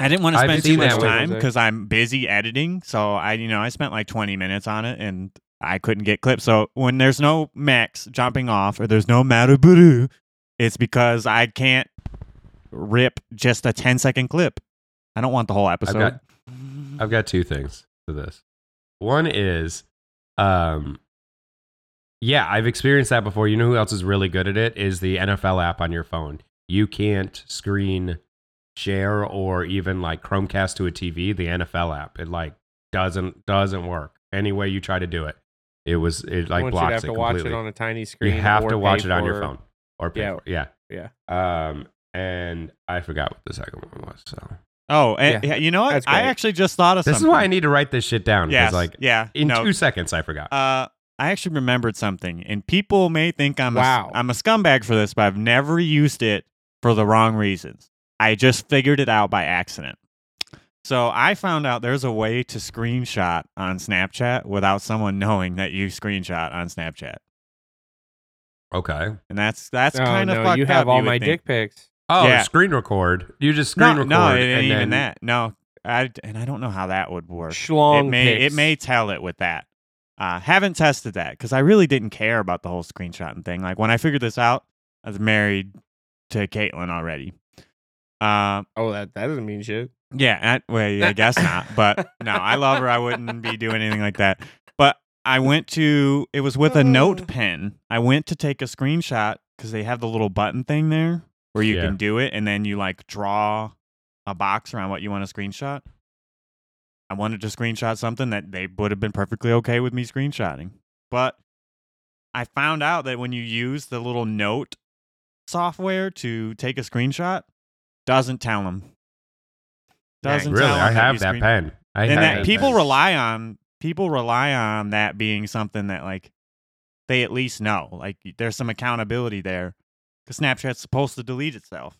I didn't want to spend too much time because I'm busy editing. So I, you know, I spent like 20 minutes on it and I couldn't get clips. So when there's no Max jumping off or there's no Maraburu, it's because I can't rip just a 10 second clip. I don't want the whole episode. got- I've got two things to this. One is, um, yeah, I've experienced that before. You know who else is really good at it? Is the NFL app on your phone. You can't screen share or even like Chromecast to a TV. The NFL app, it like doesn't doesn't work. Any way you try to do it, it was it like Once blocks you'd have it to watch completely. it on a tiny screen. you have or to watch it on your phone or pay Yeah. for it. Yeah, Yeah. Um, and I forgot what the second one was. So oh, and, Yeah. you know what? I actually just thought of something. this something. is why I need to write this shit down. Yes, Because like yeah. in no, two seconds, I forgot. Uh, I actually remembered something, and people may think I'm Wow. a, I'm a scumbag for this, but I've never used it for the wrong reasons. I just figured it out by accident. So I found out there's a way to screenshot on Snapchat without someone knowing that you screenshot on Snapchat, okay. and that's that's Oh, kind of no, fucked you have up, all would my think. dick pics. Oh, Yeah. screen record. You just screen No, record. no, it ain't and even then- that. No, I and I don't know how that would work. Schlong it may pics. it may tell it with that. Uh, haven't tested that because I really didn't care about the whole screenshotting thing. Like when I figured this out, I was married to Caitlin already. Uh, Oh, that that doesn't mean shit. Yeah, I, well, yeah, I guess not. But no, I love her. I wouldn't be doing anything like that. But I went to it was with a note oh. pen. I went to take a screenshot because they have the little button thing there where you Yeah. can do it, and then you like draw a box around what you want to screenshot. I wanted to screenshot something that they would have been perfectly okay with me screenshotting, but I found out that when you use the little note software to take a screenshot, doesn't tell them. Doesn't Really, I have that screen- pen. I and have that that people pen. rely on people rely on that being something that like they at least know like there's some accountability there because snapchat's supposed to delete itself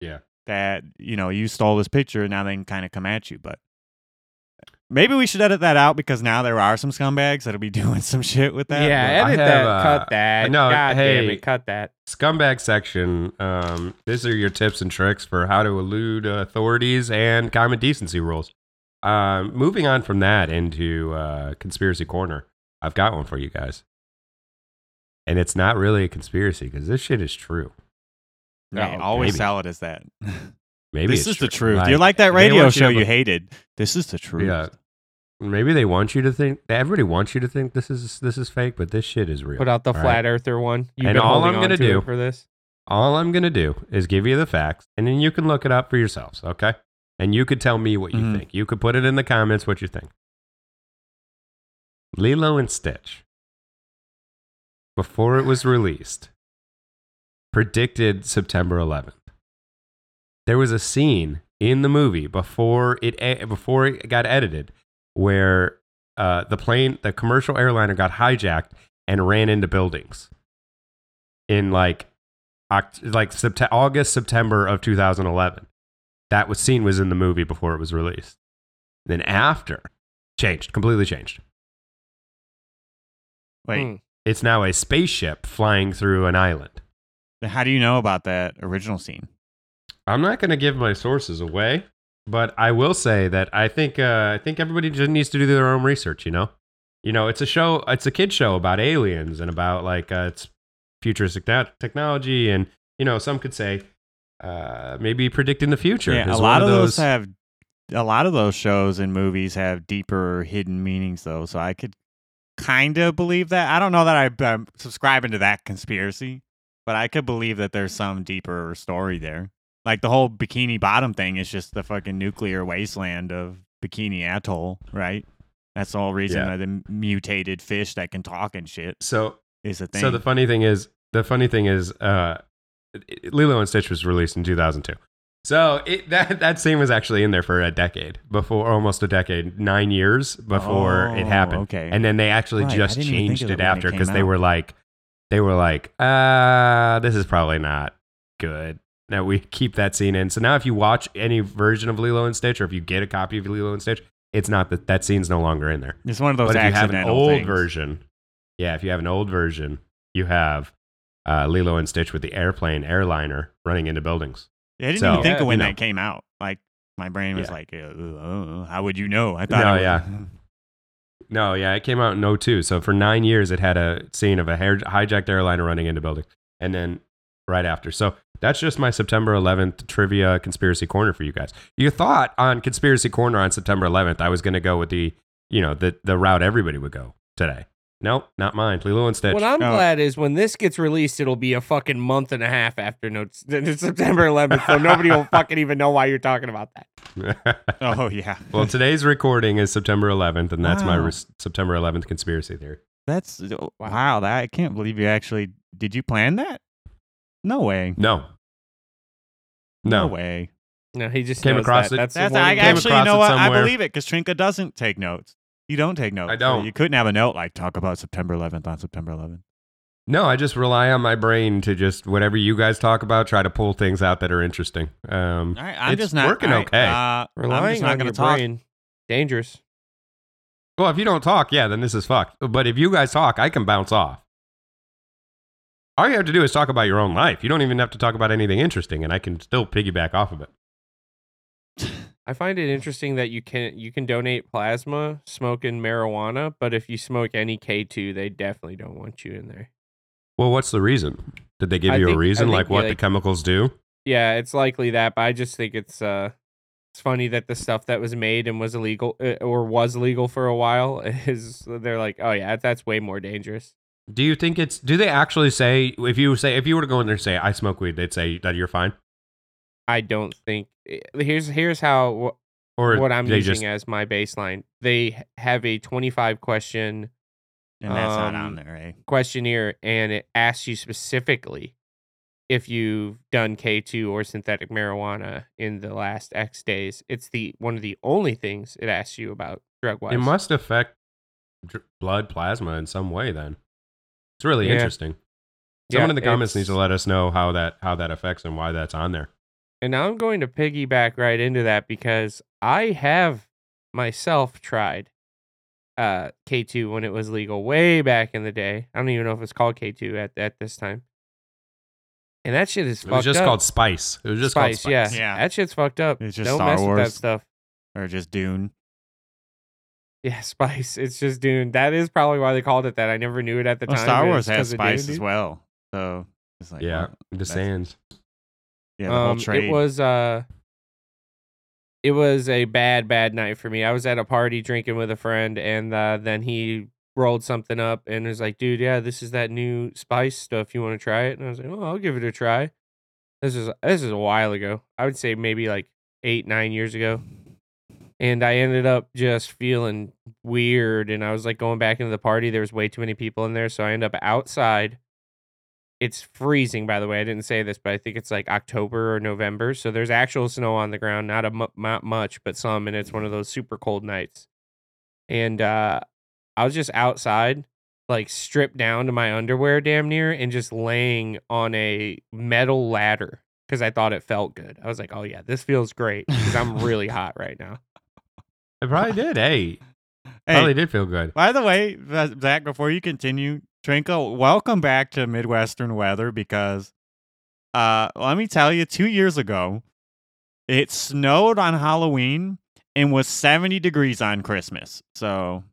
Yeah. that you know you stole this picture and now they can kind of come at you but maybe we should edit that out because now there are some scumbags that'll be (laughs) doing some shit with that yeah, but- edit have, that. uh, cut that. no, God damn hey. it, cut that. scumbag section. Um, these are your tips and tricks for how to elude uh, authorities and common decency rules. Um, moving on from that into uh, conspiracy corner, I've got one for you guys, and it's not really a conspiracy because this shit is true. Right, Oh, always maybe. sell it as that (laughs) Maybe this it's is the true. truth you're like that radio want you show to you hated this is the truth Yeah. Maybe they want you to think. Everybody wants you to think this is this is fake, but this shit is real. Put out the all right? flat earther one. You've And been all I'm gonna to do- for this. All I'm gonna do is give you the facts, and then you can look it up for yourselves. Okay, and you could tell me what you Mhm. think. You could put it in the comments what you think. Lilo and Stitch, before it was released, predicted September 11th. There was a scene in the movie before it before it got edited where uh, the plane, the commercial airliner, got hijacked and ran into buildings in like like Sept- August September of 2011. That was scene was in the movie before it was released. Then after, changed completely changed. wait Hmm. It's now a spaceship flying through an island. how do you know about that original scene I'm not going to give my sources away, but I will say that I think uh, I think everybody just needs to do their own research. You know, you know, it's a show, it's a kid show about aliens and about like uh, it's futuristic te- technology, and you know, some could say uh, maybe predicting the future. Yeah, a lot of those have a lot of those shows and movies have deeper hidden meanings though, so I could kind of believe that. I don't know that I, I'm subscribing to that conspiracy, but I could believe that there's some deeper story there. Like the whole Bikini Bottom thing is just the fucking nuclear wasteland of Bikini Atoll, right? That's the whole reason Yeah. the mutated fish that can talk and shit So is a thing. So the funny thing is, the funny thing is, uh, Lilo and Stitch was released in 2002. So it, (laughs) that that scene was actually in there for a decade before, almost a decade, nine years before it Oh, happened. okay. and then they actually Right, just didn't even think changed it it after because they were like, they were like, uh, this is probably not good. That we (laughs) keep that scene in. So now, if you watch any version of Lilo and Stitch, or if you get a copy of Lilo and Stitch, it's not that that scene's no longer in there. it's one of those But if you have an old things. version, yeah, if you have an old version, you have uh, Lilo and Stitch with the airplane airliner running into buildings. Yeah, I didn't So, even think of when you know. that came out. Like my brain was Yeah. like, uh, how would you know? I thought. No, yeah. (laughs) No, yeah, it came out in 02. So for nine years, it had a scene of a hijacked airliner running into buildings, and then right after. So that's just my September 11th trivia conspiracy corner for you guys. You thought on conspiracy corner on September 11th, I was going to go with the, you know, the the route everybody would go today. Nope, not mine. Lilo and Stitch. What I'm Oh. glad is when this gets released, it'll be a fucking month and a half after no, (laughs) September 11th, so nobody will (laughs) fucking even know why you're talking about that. (laughs) Oh yeah. well, today's recording is September 11th, and that's my Wow. res- September 11th conspiracy theory. That's oh, wow. That I can't believe you actually did. You plan that? No way. No, no, way. No, he just Came knows across that. it. That's the That's one I he- came actually you across know it what I somewhere. believe it because Trinka doesn't take notes. You don't take notes. I don't. You couldn't have a note like talk about September 11th on September 11th. No, I just rely on my brain to just whatever you guys talk about, try to pull things out that are interesting. Um, All right, I'm it's just not working all right, okay. Uh, I'm relying just not on going your to talk. brain. Dangerous. well, if you don't talk, yeah, then this is fucked. But if you guys talk, I can bounce off. All you have to do is talk about your own life. You don't even have to talk about anything interesting, and I can still piggyback off of it. I find it interesting that you can you can donate plasma smoking marijuana, but if you smoke any K two, they definitely don't want you in there. Well, what's the reason? Did they give I you think- a reason, like what the chemicals do? Yeah, it's likely that, but I just think it's uh it's funny that the stuff that was made and was illegal uh, or was legal for a while (laughs) is they're like, oh yeah, that's way more dangerous. Do you think it's? Do they actually say if you say if you were to go in there and say I smoke weed, they'd say that you're fine, I don't think eh, here's here's how or what I'm using just as my baseline. They have a 25 question And that's not Um, on there, eh? questionnaire and it asks you specifically if you've done K2 or synthetic marijuana in the last X days. It's the one of the only things it asks you about drug wise. It must affect dr- blood plasma in some way. Then it's really Yeah. interesting. Someone in the comments needs to let us know how that how that affects and why that's on there. And now I'm going to piggyback right into that because I have myself tried uh, K2 when it was legal way back in the day. I don't even know if it's called K2 at, at this time. And that shit is It was just up. called Spice. It was just Spice, called yeah. Spice. Yeah. That shit's fucked up. It's just Don't Star mess with that Wars. stuff. Or just Dune. Yeah, (laughs) Spice. It's just Dune. That is probably why they called it that. I never knew it at the Well, time. Star but Wars it's has 'cause of spice Dune, as well. So it's like Yeah, well, the that's- sands. Yeah, the whole um, trade. it was uh it was a bad bad night for me i was at a party drinking with a friend and uh, then he rolled something up and was like dude yeah this is that new spice stuff you want to try it and i was like oh i'll give it a try this is this is a while ago i would say maybe like eight nine years ago and i ended up just feeling weird and i was like going back into the party there was way too many people in there so i end up outside. It's freezing by the way i didn't say this but i think it's like october or november so there's actual snow on the ground not a mu- not much but some and it's one of those super cold nights. And uh i was just outside like stripped down to my underwear damn near and just laying on a metal ladder because i thought it felt good. I was like oh yeah this feels great because i'm really hot right now It probably (laughs) did. Hey, Hey, probably did feel good. By the way, Zach, before you continue, Twinkle, welcome back to Midwestern weather because uh, let me tell you, two years ago, it snowed on Halloween and was 70 degrees on Christmas. So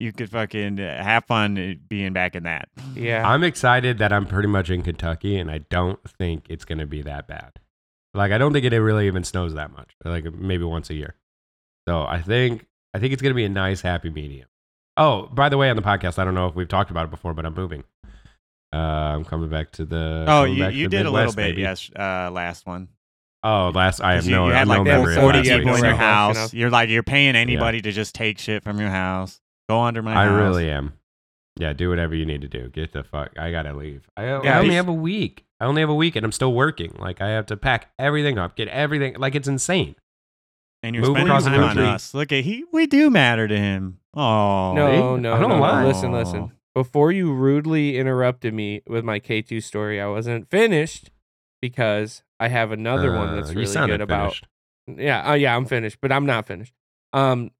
you could fucking uh, have fun uh, being back in that. yeah I'm excited that I'm pretty much in Kentucky, and I don't think it's going to be that bad. Like, I don't think it really even snows that much. Like, maybe once a year. So I think I think it's going to be a nice, happy medium. Oh, by the way, on the podcast, I don't know if we've talked about it before, but I'm moving. Uh, I'm coming back to the. Oh, you, you the did a little bit, baby. yes, uh, last one. Oh, last I have 'Cause you, no. you had no like memory 40 people week's in your no house. You're like you're paying anybody to just take shit from your house. Go under my I house. really am. Yeah, do whatever you need to do. Get the fuck. I gotta leave. I, I only have a week. I only have a week, and I'm still working. Like I have to pack everything up, get everything. Like it's insane. And you're Move spending across the time on country. us. Look at he. We do matter to him. Oh No, no, I don't no. lie. Listen, listen. Before you rudely interrupted me with my K2 story, I wasn't finished because I have another one Uh, that's you really sounded good about. Yeah, uh, yeah, I'm finished, but I'm not finished. Um,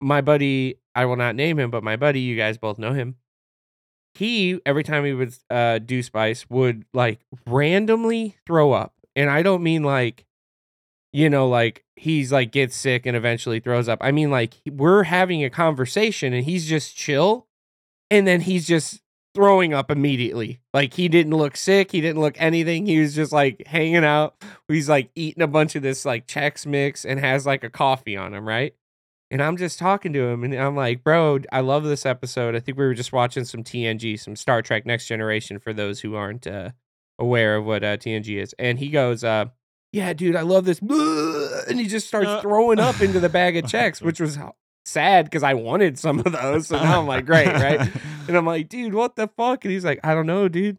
my buddy, I will not name him, but my buddy, you guys both know him. He every time he would uh, do spice would like randomly throw up, and I don't mean like, you know, like he's like gets sick and eventually throws up. I mean like we're having a conversation and he's just chill, and then he's just throwing up immediately. Like he didn't look sick, he didn't look anything. He was just like hanging out. He's like eating a bunch of this like Chex mix and has like a coffee on him, right? And I'm just talking to him and I'm like, bro, I love this episode. I think we were just watching some TNG, some Star Trek Next Generation for those who aren't uh, aware of what uh, TNG is. And he goes, uh, yeah, dude, I love this. And he just starts Uh. throwing up into the bag of Chex, (laughs) which was sad because I wanted some of those. So now I'm like, great, right? And I'm like, dude, what the fuck? And he's like, I don't know, dude.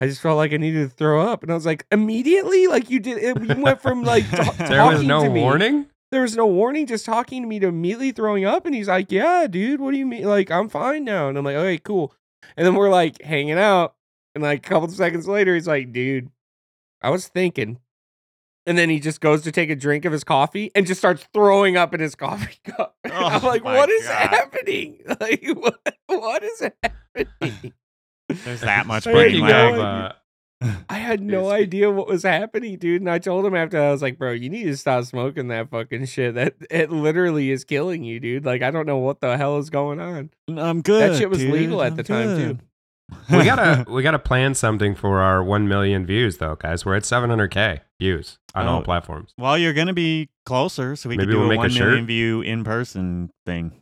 I just felt like I needed to throw up. And I was like, immediately? Like you did, it, you went from like ta- (laughs) There was no to me- warning. There was no warning, just talking to me to immediately throwing up. And he's like, yeah, dude, what do you mean? Like, I'm fine now. And I'm like, okay, cool. And then we're like hanging out. And like a couple of seconds later, he's like, dude, I was thinking. And then he just goes to take a drink of his coffee and just starts throwing up in his coffee (laughs) cup. And (laughs) I'm Oh like, what is God. happening? (laughs) Like, what, what is happening? There's that much Hey, brain Speaking you know lag. of, what? uh, I had no idea what was happening, dude. And I told him after I was like, bro, you need to stop smoking that fucking shit. That it literally is killing you, dude. Like, I don't know what the hell is going on. I'm good. That shit was dude. legal at I'm the time, too. Good. we (laughs) gotta we gotta plan something for our one million views though, guys. We're at 700k views on all Oh. platforms. well, you're gonna be closer, so we Maybe could do we'll a make a one million view in person thing.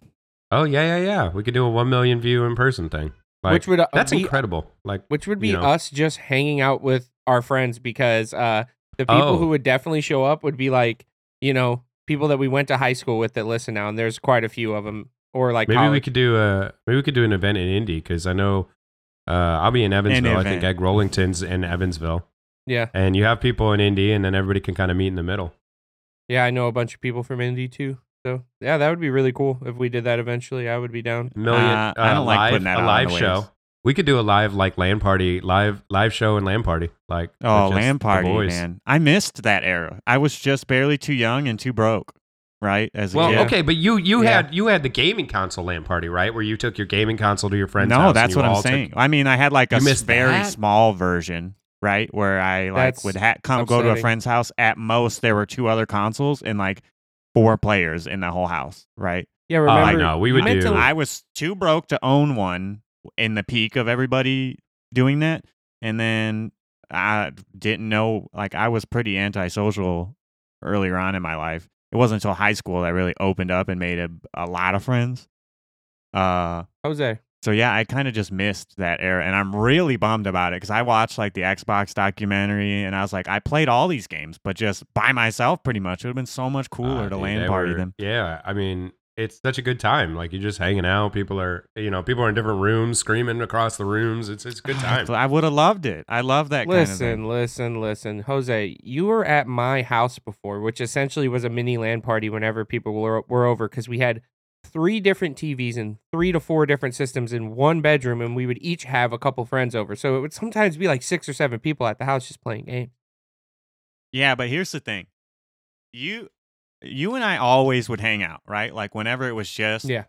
Oh yeah, yeah, yeah. We could do a one million view in person thing. Like which would uh, that's be, incredible. Like which would be you know. us just hanging out with our friends because uh the people Oh. who would definitely show up would be like, you know, people that we went to high school with that listen now, and there's quite a few of them. Or like maybe we could do a maybe we could do an event in Indy because I know uh, I'll be in Evansville. I think. Egg Rollington's in Evansville, yeah, and you have people in Indy, and then everybody can kind of meet in the middle. yeah. I know a bunch of people from Indy too. So yeah, that would be really cool if we did that eventually. I would be down. Million. Uh, I don't like putting that a out on live show. waves. We could do a live like LAN party, live live show and LAN party. Like Oh, LAN party, boys. man! I missed that era. I was just barely too young and too broke, right? As a Well, kid. okay, but you you Yeah. had you had the gaming console LAN party, right? Where you took your gaming console to your friend's house. No, that's what I'm all took- saying. I mean, I had like a You s- missed very that? small version, right, where I like That's would ha- come go to a friend's house. At most, there were two other consoles and like four players in the whole house, right? Yeah, Oh, I know. We would meant do- to- I was too broke to own one in the peak of everybody doing that, and then I didn't know. Like, I was pretty antisocial earlier on in my life. It wasn't until high school that I really opened up and made a, a lot of friends. Uh, Jose. so yeah, I kind of just missed that era, and I'm really bummed about it because I watched like the Xbox documentary, and I was like, I played all these games, but just by myself, pretty much. It would have been so much cooler Ah, to dude, LAN party were- them. Yeah, I mean, it's such a good time. Like you're just hanging out. People are, you know, people are in different rooms, screaming across the rooms. It's it's a good (sighs) time. I would have loved it. I love that kind of Listen, thing. listen, listen. Jose, you were at my house before, which essentially was a mini LAN party whenever people were, were over because we had three different TVs and three to four different systems in one bedroom, and we would each have a couple friends over. So it would sometimes be like six or seven people at the house just playing games. Yeah, but here's the thing. You you and I always would hang out, right? Like whenever it was just Yeah.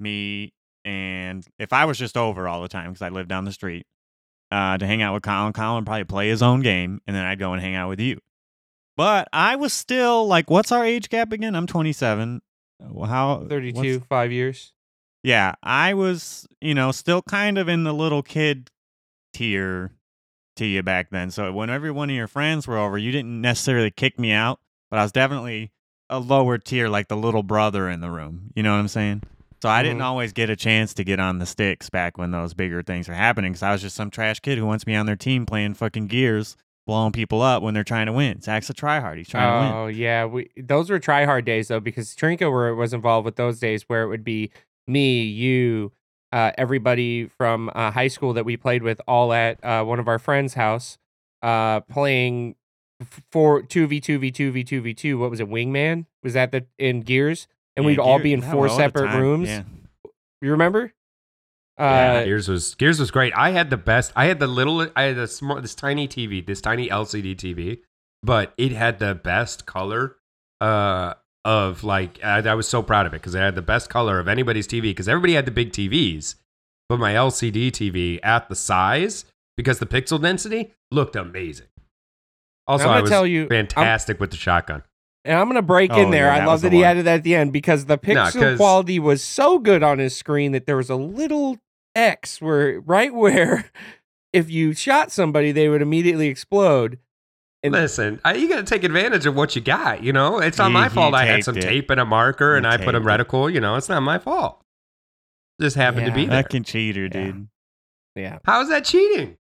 me and if I was just over all the time because I lived down the street, uh, to hang out with Colin, Colin would probably play his own game and then I'd go and hang out with you. But I was still like, what's our age gap again? I'm 27. Well, How 32, five years. Yeah, I was, you know, still kind of in the little kid tier to you back then. So whenever one of your friends were over, you didn't necessarily kick me out, but I was definitely a lower tier, like the little brother in the room. You know what I'm saying? So I didn't Mhm. always get a chance to get on the sticks back when those bigger things were happening because I was just some trash kid who wants to be on their team playing fucking Gears blowing people up when they're trying to win. Zach's a tryhard. He's trying to win. Oh yeah, we those were try hard days though because Trinka were was involved with those days where it would be me, you, uh, everybody from uh, high school that we played with, all at uh, one of our friends' house, uh, playing for two v two v two v two v two. What was it? Wingman was that the in Gears? And Yeah, we'd all be in four was all the separate rooms. Yeah. You remember? Yeah, Uh, Gears was Gears was great. I had the best. I had the little. I had a small, this tiny TV, this tiny LCD TV, but it had the best color. Uh, of like I, I was so proud of it because it had the best color of anybody's TV because everybody had the big TVs, but my LCD TV at the size because the pixel density looked amazing. Also, I'm gonna was tell you, I'm- fantastic with the shotgun. And I'm gonna break Oh, in there. yeah, I love was that he one. added that at the end because the pixel 'cause- quality was so good on his screen that there was a little X where right where (laughs) if you shot somebody they would immediately explode. And- Listen, I, you got to take advantage of what you got. You know, it's not He- my fault. I had some it. tape and a marker, He and I put a taped it. reticle. You know, it's not my fault. Just happened to be there. Fucking cheater, dude. Yeah. How is that cheating?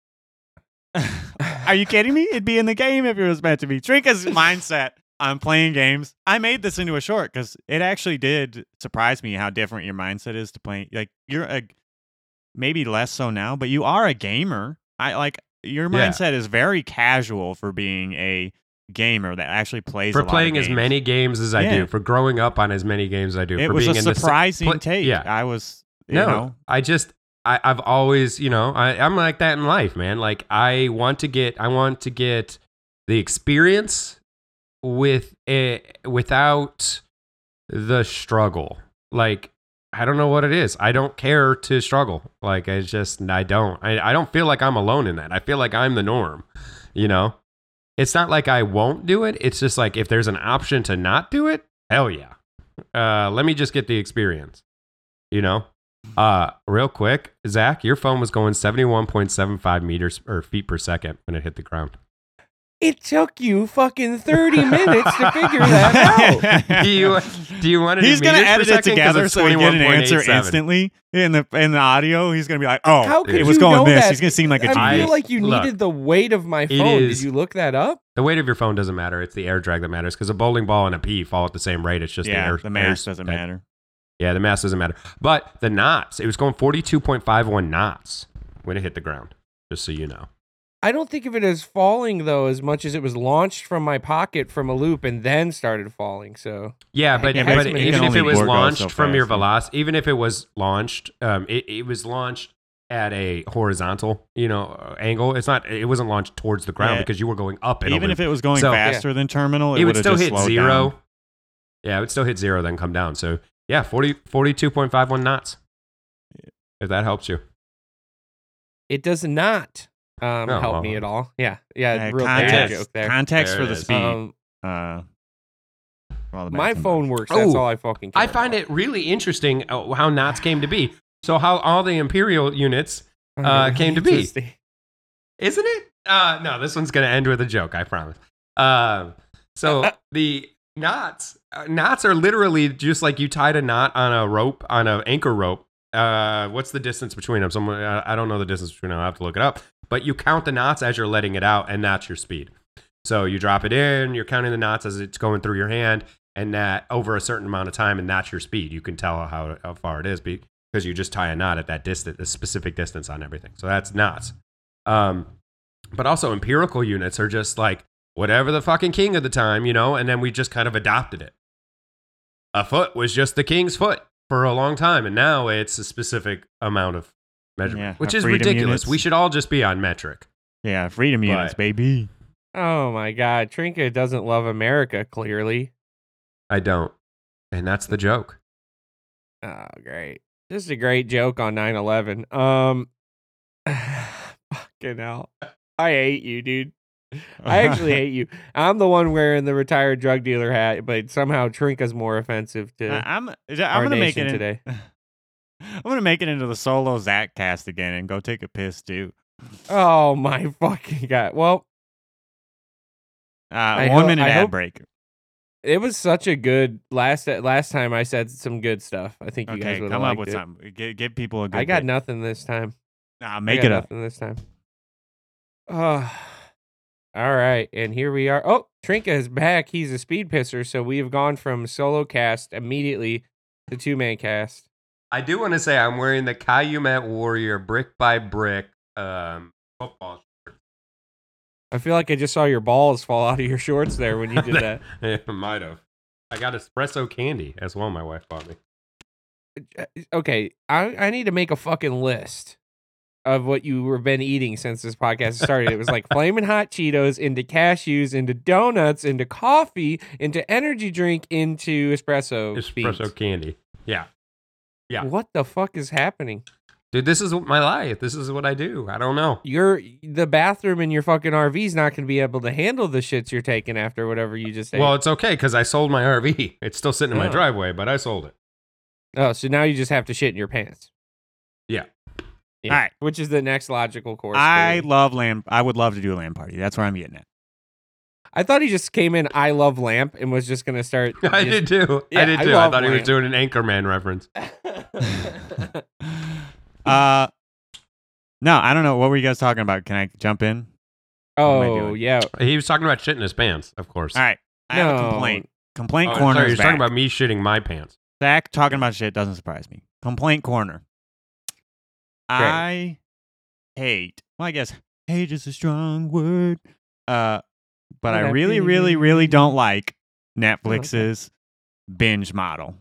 (laughs) Are you kidding me? It'd be in the game if it was meant to be. Trinka's (laughs) mindset on playing games. I made this into a short because it actually did surprise me how different your mindset is to playing. Like you're a maybe less so now, but you are a gamer. I like your Yeah. mindset is very casual for being a gamer that actually plays a For playing as many games as I Yeah. do, for growing up on as many games as I do, It for was being a in the surprising pla- take. Yeah, I was. You no, know, I just I, I've always, you know, I, I'm like that in life, man. Like I want to get, I want to get the experience with it without the struggle. Like I don't know what it is. I don't care to struggle. Like I just, I don't. I, I don't feel like I'm alone in that. I feel like I'm the norm. You know, it's not like I won't do it. It's just like if there's an option to not do it, hell yeah. Uh, let me just get the experience. You know. Uh, real quick, Zach, your phone was going 71.75 meters or feet per second when it hit the ground. It took you fucking 30 minutes to figure that (laughs) out. Do you do you want it He's gonna meters edit it together it's so we get an answer instantly in the in the audio. He's gonna be like, "Oh, How could it was you going this." that? He's gonna seem like a I genius. I feel like you Look, needed the weight of my phone. is- Did you look that up? The weight of your phone doesn't matter. It's the air drag that matters because a bowling ball and a pea fall at the same rate. It's just yeah, the air. the mass air- doesn't that- matter. Yeah, the mass doesn't matter. But the knots, it was going 42.51 knots when it hit the ground, just so you know. I don't think of it as falling though, as much as it was launched from my pocket from a loop and then started falling. So Yeah, but, Yeah, but but it can even if it was go so launched from your fast, velocity, even if it was launched, um, it, it was launched at a horizontal, you know, uh, angle. It's not. It wasn't launched towards the ground Yeah. because you were going up. And Even if it was going So- faster than terminal, it, it would still just hit zero. down. Yeah, it would still hit zero, then come down. So yeah, 40, 42.51 knots. If that helps you. it does not um, Oh, help me at all. Yeah, yeah, Yeah, real context, joke there. context There for the is. speed. Um, uh, for all the my phone bugs. works. That's Oh, all I fucking. Care I find about. it really interesting uh, how knots came to be. So how all the imperial units uh, came (laughs) to be. Isn't it? Uh, no, this one's gonna end with a joke. I promise. Um, so (laughs) the knots, uh, knots are literally just like you tied a knot on a rope on an anchor rope. Uh, what's the distance between them? Someone, I don't know the distance between them. I have to look it up. But you count the knots as you're letting it out, and that's your speed. So you drop it in, you're counting the knots as it's going through your hand, and that over a certain amount of time, and that's your speed. You can tell how, how far it is because you just tie a knot at that distance, a specific distance on everything. So that's knots. Um, but also empirical units are just like whatever the fucking king of the time, you know, and then we just kind of adopted it. A foot was just the king's foot for a long time, and now it's a specific amount of measurement, Yeah, which uh, is ridiculous. units. We should all just be on metric. yeah, freedom But- units, baby. Oh my god, Trinka doesn't love America. Clearly. I don't, and that's the joke. Oh, great. This is a great joke on 9-11. Um, (sighs) (sighs) fucking hell. I hate you, dude. (laughs) I actually hate you. I'm the one wearing the retired drug dealer hat, but somehow Trinka's more offensive to I'm I'm gonna make it in, today. (laughs) I'm gonna make it into the solo Zach cast again and go take a piss too. Oh my (laughs) fucking god. Well, Uh, one ho- minute I ad hope- break. it was such a good last last time I said some good stuff. I think you Okay, guys would come up with it. something. Give, give people a good. I got bit. nothing this time. Nah, make it up. nothing this time. Uh, All right, and here we are. Oh, Trinka is back. He's a speed pisser, so we have gone from solo cast immediately to two man cast. I do want to say I'm wearing the Calumet Warrior brick by brick um, football shirt. I feel like I just saw your balls fall out of your shorts there when you did that. (laughs) Yeah, might have. I got espresso candy as well. My wife bought me. Uh, okay, I, I need to make a fucking list of what you were been eating since this podcast started. It was like (laughs) flaming hot Cheetos into cashews, into donuts, into coffee, into energy drink, into espresso. Espresso beans. candy. Yeah, yeah. What the fuck is happening? dude. This is my life. This is what I do. I don't know. Your the bathroom in your fucking RV is not going to be able to handle the shits you're taking after whatever you just ate. Well, it's okay because I sold my RV. It's still sitting in my Oh. driveway, but I sold it. oh, so now you just have to shit in your pants. Yeah. Yeah. All right. Which is the next logical course. I for- love land. I would love to do a lamp party. That's where I'm getting at. I thought he just came in. I love lamp and was just going to start. (laughs) I just- did too. Yeah, I did too. I, love thought he was doing an Anchorman reference. (laughs) (laughs) Uh, no, I don't know. What were you guys talking about? Can I jump in? am I oh doing? yeah. He was talking about shit in his pants, of course. All right. I have a No. complaint. Complaint Oh, corner sorry, he is was talking about me shitting my pants. Zach talking about shit doesn't surprise me. Complaint corner. I hate. Well, I guess hate is a strong word. Uh, but I I really, really, really, really, really really don't like Netflix's binge model.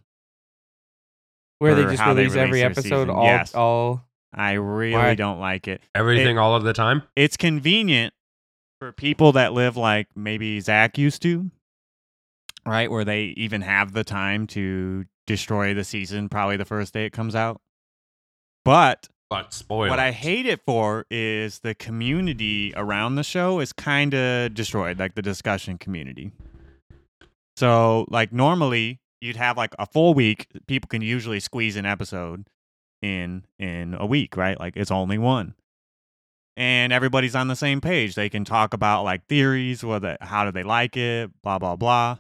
Where they just how they release every their episode season. all Yes. all I really Why? don't like it. Everything all of the time. It's convenient for people that live like maybe Zach used to, right? Where they even have the time to destroy the season probably the first day it comes out. But But. What I hate it for is the community around the show is kind of destroyed, like the discussion community. So, like normally you'd have like a full week. People can usually squeeze an episode in in a week, right? Like it's only one, and everybody's on the same page. They can talk about like theories, whether how do they like it, blah blah blah.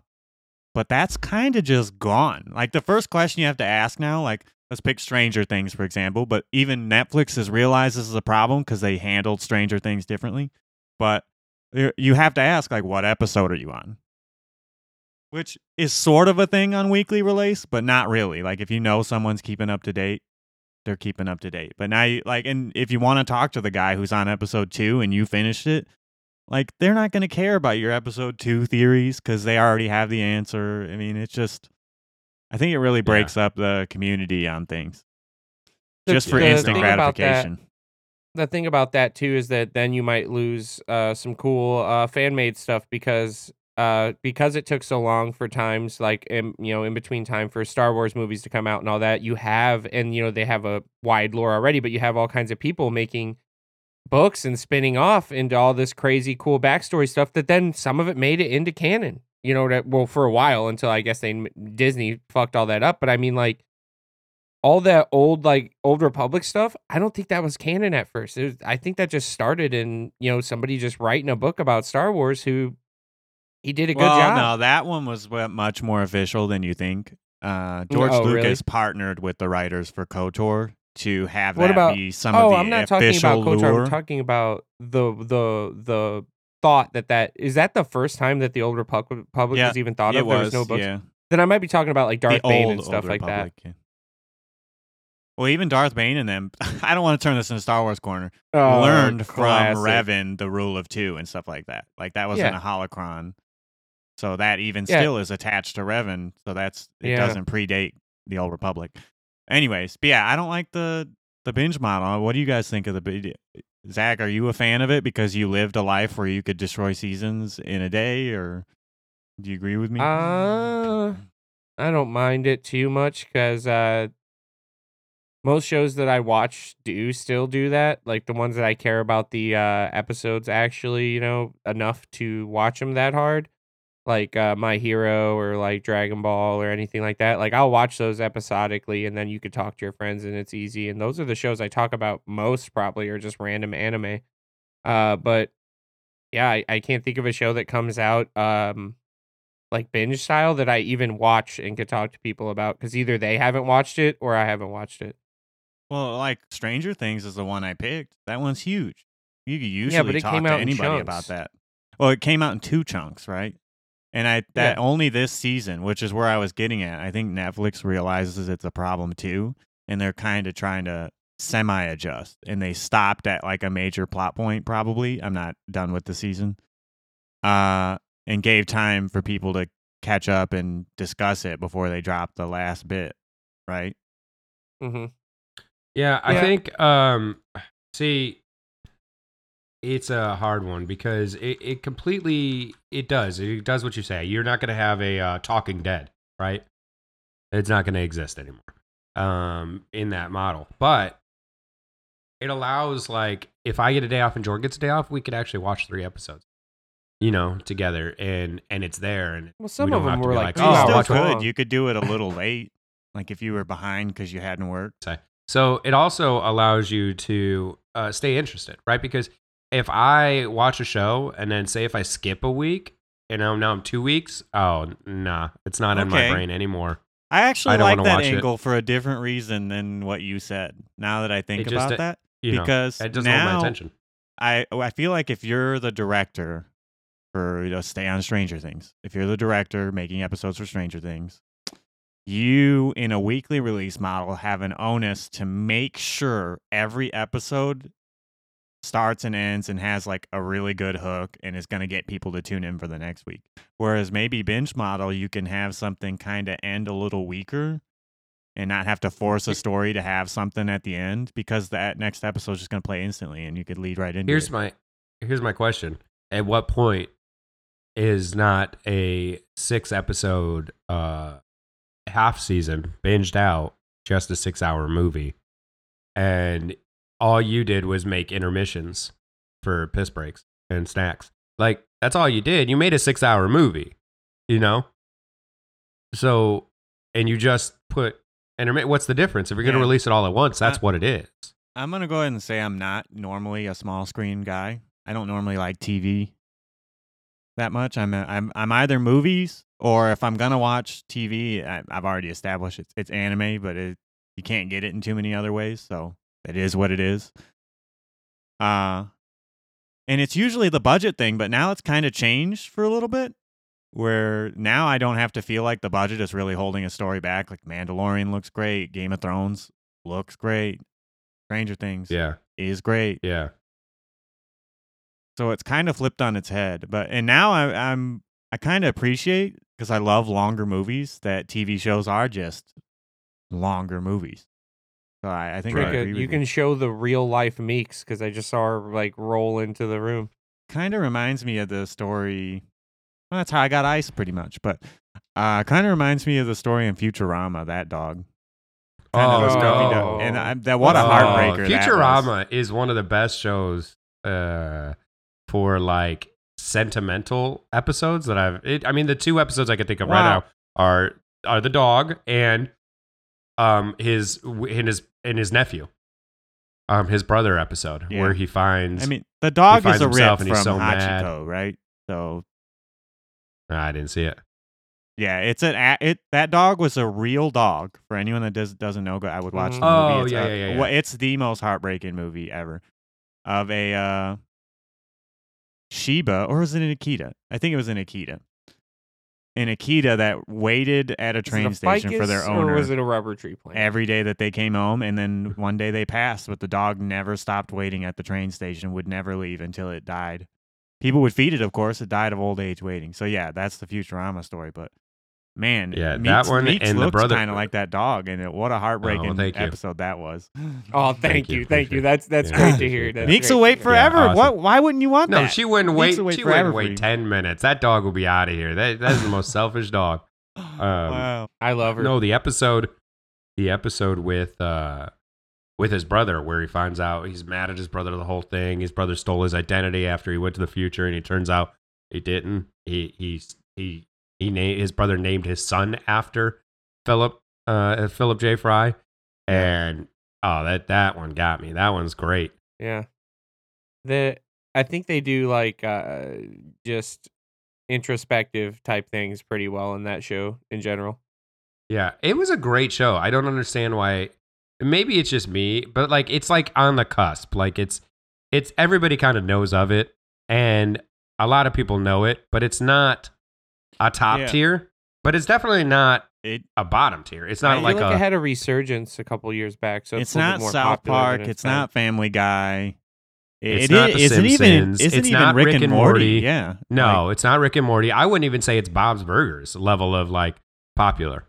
But that's kind of just gone. Like the first question you have to ask now, like let's pick Stranger Things for example. But even Netflix has realized this is a problem because they handled Stranger Things differently. But you- have to ask like, what episode are you on? Which is sort of a thing on weekly release, but not really. Like if you know someone's keeping up to date, they're keeping up to date. But now, you, like, and if you want to talk to the guy who's on episode two and you finished it, like they're not going to care about your episode two theories because they already have the answer. I mean, it's just, I think it really breaks up the community on things The- just for the instant thing about that- gratification. the thing about that too is that then you might lose uh, some cool uh, fan made stuff because uh, because it took so long for times like in, you know in between time for Star Wars movies to come out and all that you have and you know they have a wide lore already but you have all kinds of people making books and spinning off into all this crazy cool backstory stuff that then some of it made it into canon you know that well for a while until I guess they Disney fucked all that up but I mean like all that old like old republic stuff i don't think that was canon at first it was, i think that just started in you know somebody just writing a book about star wars who he did a good well, job no, that one was much more official than you think. Uh, George oh, really? Lucas partnered with the writers for KOTOR to have What that about- be some oh of the i'm not talking official about KOTOR, lure. i'm talking about the the the thought that that is that the first time that the old republic Republic Yeah, was even thought of there was, was no books yeah. then i might be talking about like The darth bane old, and stuff like that yeah. Well, even Darth Bane and them. (laughs) I don't want to turn this into Star Wars corner. Oh, learned classic. from Revan the rule of two and stuff like that. Like that wasn't Yeah. a holocron, so that even still is attached to Revan. So that's it doesn't predate the Old Republic. Anyways, but yeah, I don't like the the binge model. What do you guys think of the? Zach, are you a fan of it because you lived a life where you could destroy seasons in a day, or do you agree with me? Uh, I don't mind it too much because uh, most shows that I watch do still do that. Like the ones that I care about the uh, episodes actually, you know, enough to watch them that hard. Like uh, My Hero or like Dragon Ball or anything like that. Like I'll watch those episodically and then you could talk to your friends and it's easy. And those are the shows I talk about most probably or just random anime. Uh, but yeah, I, I can't think of a show that comes out um like binge style that I even watch and could talk to people about because either they haven't watched it or I haven't watched it. well, like Stranger Things is the one I picked. That one's huge. You could usually but it talk came to out in anybody about that. Well, it came out in two chunks, right? And I that Yeah. only this season, which is where I was getting at. I think Netflix realizes it's a problem too, and they're kind of trying to semi adjust. And they stopped at like a major plot point. Probably, I'm not done with the season. Uh, and gave time for people to catch up and discuss it before they dropped the last bit, right? hmm Yeah, I Yeah. think um see it's a hard one because it, it completely it does. It does what you say. You're not gonna have a uh, talking dead, right? It's not gonna exist anymore. Um in that model. But it allows like if I get a day off and Jordan gets a day off, we could actually watch three episodes. You know, together and and it's there and Well, some we of don't have them were like, like, two you oh, still hours watch could. You could do it a little late, like if you were behind because you hadn't worked. So it also allows you to uh, stay interested, right? Because if I watch a show and then say if I skip a week and now now I'm two weeks, oh nah, it's not in my brain anymore. I actually I don't like wanna that watch it. angle for a different reason than what you said. Now that I think It just, about uh, that, You know, because it doesn't hold my now attention. I I feel like if you're the director for you know, stay on Stranger Things, if you're the director making episodes for Stranger Things, you in a weekly release model have an onus to make sure every episode starts and ends and has like a really good hook and is going to get people to tune in for the next week. Whereas maybe binge model, you can have something kind of end a little weaker and not have to force a story to have something at the end because that next episode is just going to play instantly and you could lead right into Here's it. my here's my question: At what point is not a six episode uh half season binged out just a six hour movie, and all you did was make intermissions for piss breaks and snacks? Like that's all you did. You made a six hour movie, you know. So, and you just put intermittent. What's the difference? If you're going to Yeah. release it all at once, that's Uh, what it is. I'm gonna go ahead and say I'm not normally a small screen guy. I don't normally like TV that much. I'm a, I'm I'm either movies or if I'm gonna watch TV, I, I've already established it's it's anime, but it you can't get it in too many other ways, so it is what it is. Uh and it's usually the budget thing, but now it's kind of changed for a little bit. Where now I don't have to feel like the budget is really holding a story back. Like Mandalorian looks great, Game of Thrones looks great, Stranger Things Yeah, is great. yeah. So it's kind of flipped on its head. But and now I, I'm I kind of appreciate because I love longer movies that TV shows are just longer movies. So I, I think I Like a- agree with you can show the real life Meeks because I just saw her like roll into the room. kind of reminds me of the story. Well, that's how I got ice, pretty much. But uh, kind of reminds me of the story in Futurama. That dog. Kinda Oh, those no. dog- And I, that what a Oh, heartbreaker! that was. Futurama is one of the best shows uh, for like sentimental episodes that I've. It, I mean, the two episodes I can think of right now are are the dog and um his and his and his nephew, um his brother episode Yeah. where he finds. I mean, the dog is a rip from so Hachiko, mad. right? So I didn't see it. Yeah, it's an a- it. That dog was a real dog. For anyone that does doesn't know, go- I would watch the Oh, movie. It's yeah, a- yeah, yeah, well, it's the most heartbreaking movie ever. Of a uh, Shiba, or was it an Akita? I think it was an Akita. An Akita that waited at a train a station for their ficus, owner or was it a rubber tree plant? every day that they came home, and then one day they passed, but the dog never stopped waiting at the train station. Would never leave until it died. People would feed it, of course. It died of old age waiting. So yeah, that's the Futurama story. But man, Yeah, that Meeks, one Meeks and the brother- kind of like that dog, and it, what a heartbreaking thank you. episode that was. (laughs) oh, thank, Thank you, you, thank you. it. That's that's Yeah, great to hear. it. That's Meeks will wait hear. forever. awesome. What? Why wouldn't you want No, that? No, she wouldn't Meeks wait. wait she forever wouldn't wait ten minutes. That dog will be out of here. That that's the most selfish dog. (gasps) wow. I love her. No, the episode, the episode with uh, with his brother, where he finds out he's mad at his brother the whole thing. His brother stole his identity after he went to the future, and he turns out he didn't. He he he he named his brother named his son after Philip uh Philip J Fry, and oh that that one got me. That one's great. Yeah. The I think they do like uh just introspective type things pretty well in that show in general. Yeah, it was a great show. I don't understand why. Maybe it's just me, but like it's like on the cusp. Like it's it's everybody kind of knows of it, and A lot of people know it, but it's not a top Yeah. tier. But it's definitely not It a bottom tier. It's I not feel like, like, a it had a resurgence a couple years back, so it's, it's a not more South popular Park. it's It's not Family Guy. It's It not is- The isn't even Simpsons. isn't It's even not Rick, Rick and and Morty. Morty. Yeah. no. Like, it's not Rick and Morty. I wouldn't even say it's Bob's Burgers level of like popular.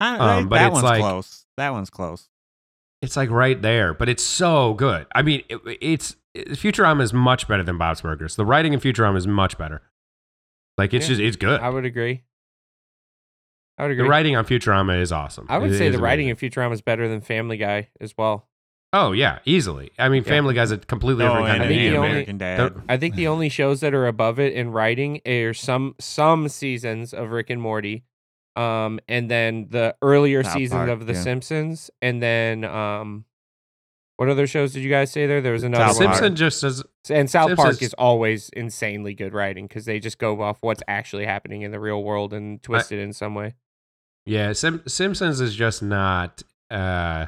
I, um, like, but that it's one's like- close. That one's close. It's like right there, but it's so good. I mean, it, it's it, Futurama is much better than Bob's Burgers. The writing in Futurama is much better. Like it's Yeah. just it's good. I would agree. I would agree. The writing on Futurama is awesome. I would It say the writing amazing. in Futurama is better than Family Guy as well. Oh yeah, easily. I mean, Yeah. Family Guy's a completely Oh, different kind of I think the the only- Dad. I think the (laughs) only shows that are above it in writing are some some seasons of Rick and Morty, um, and then the earlier South seasons Park, of The yeah. Simpsons, and then um, what other shows did you guys say there? There was another South Simpson just as And South Park is always insanely good writing because they just go off what's actually happening in the real world and twist it in some way. yeah, Sim- Simpsons is just not uh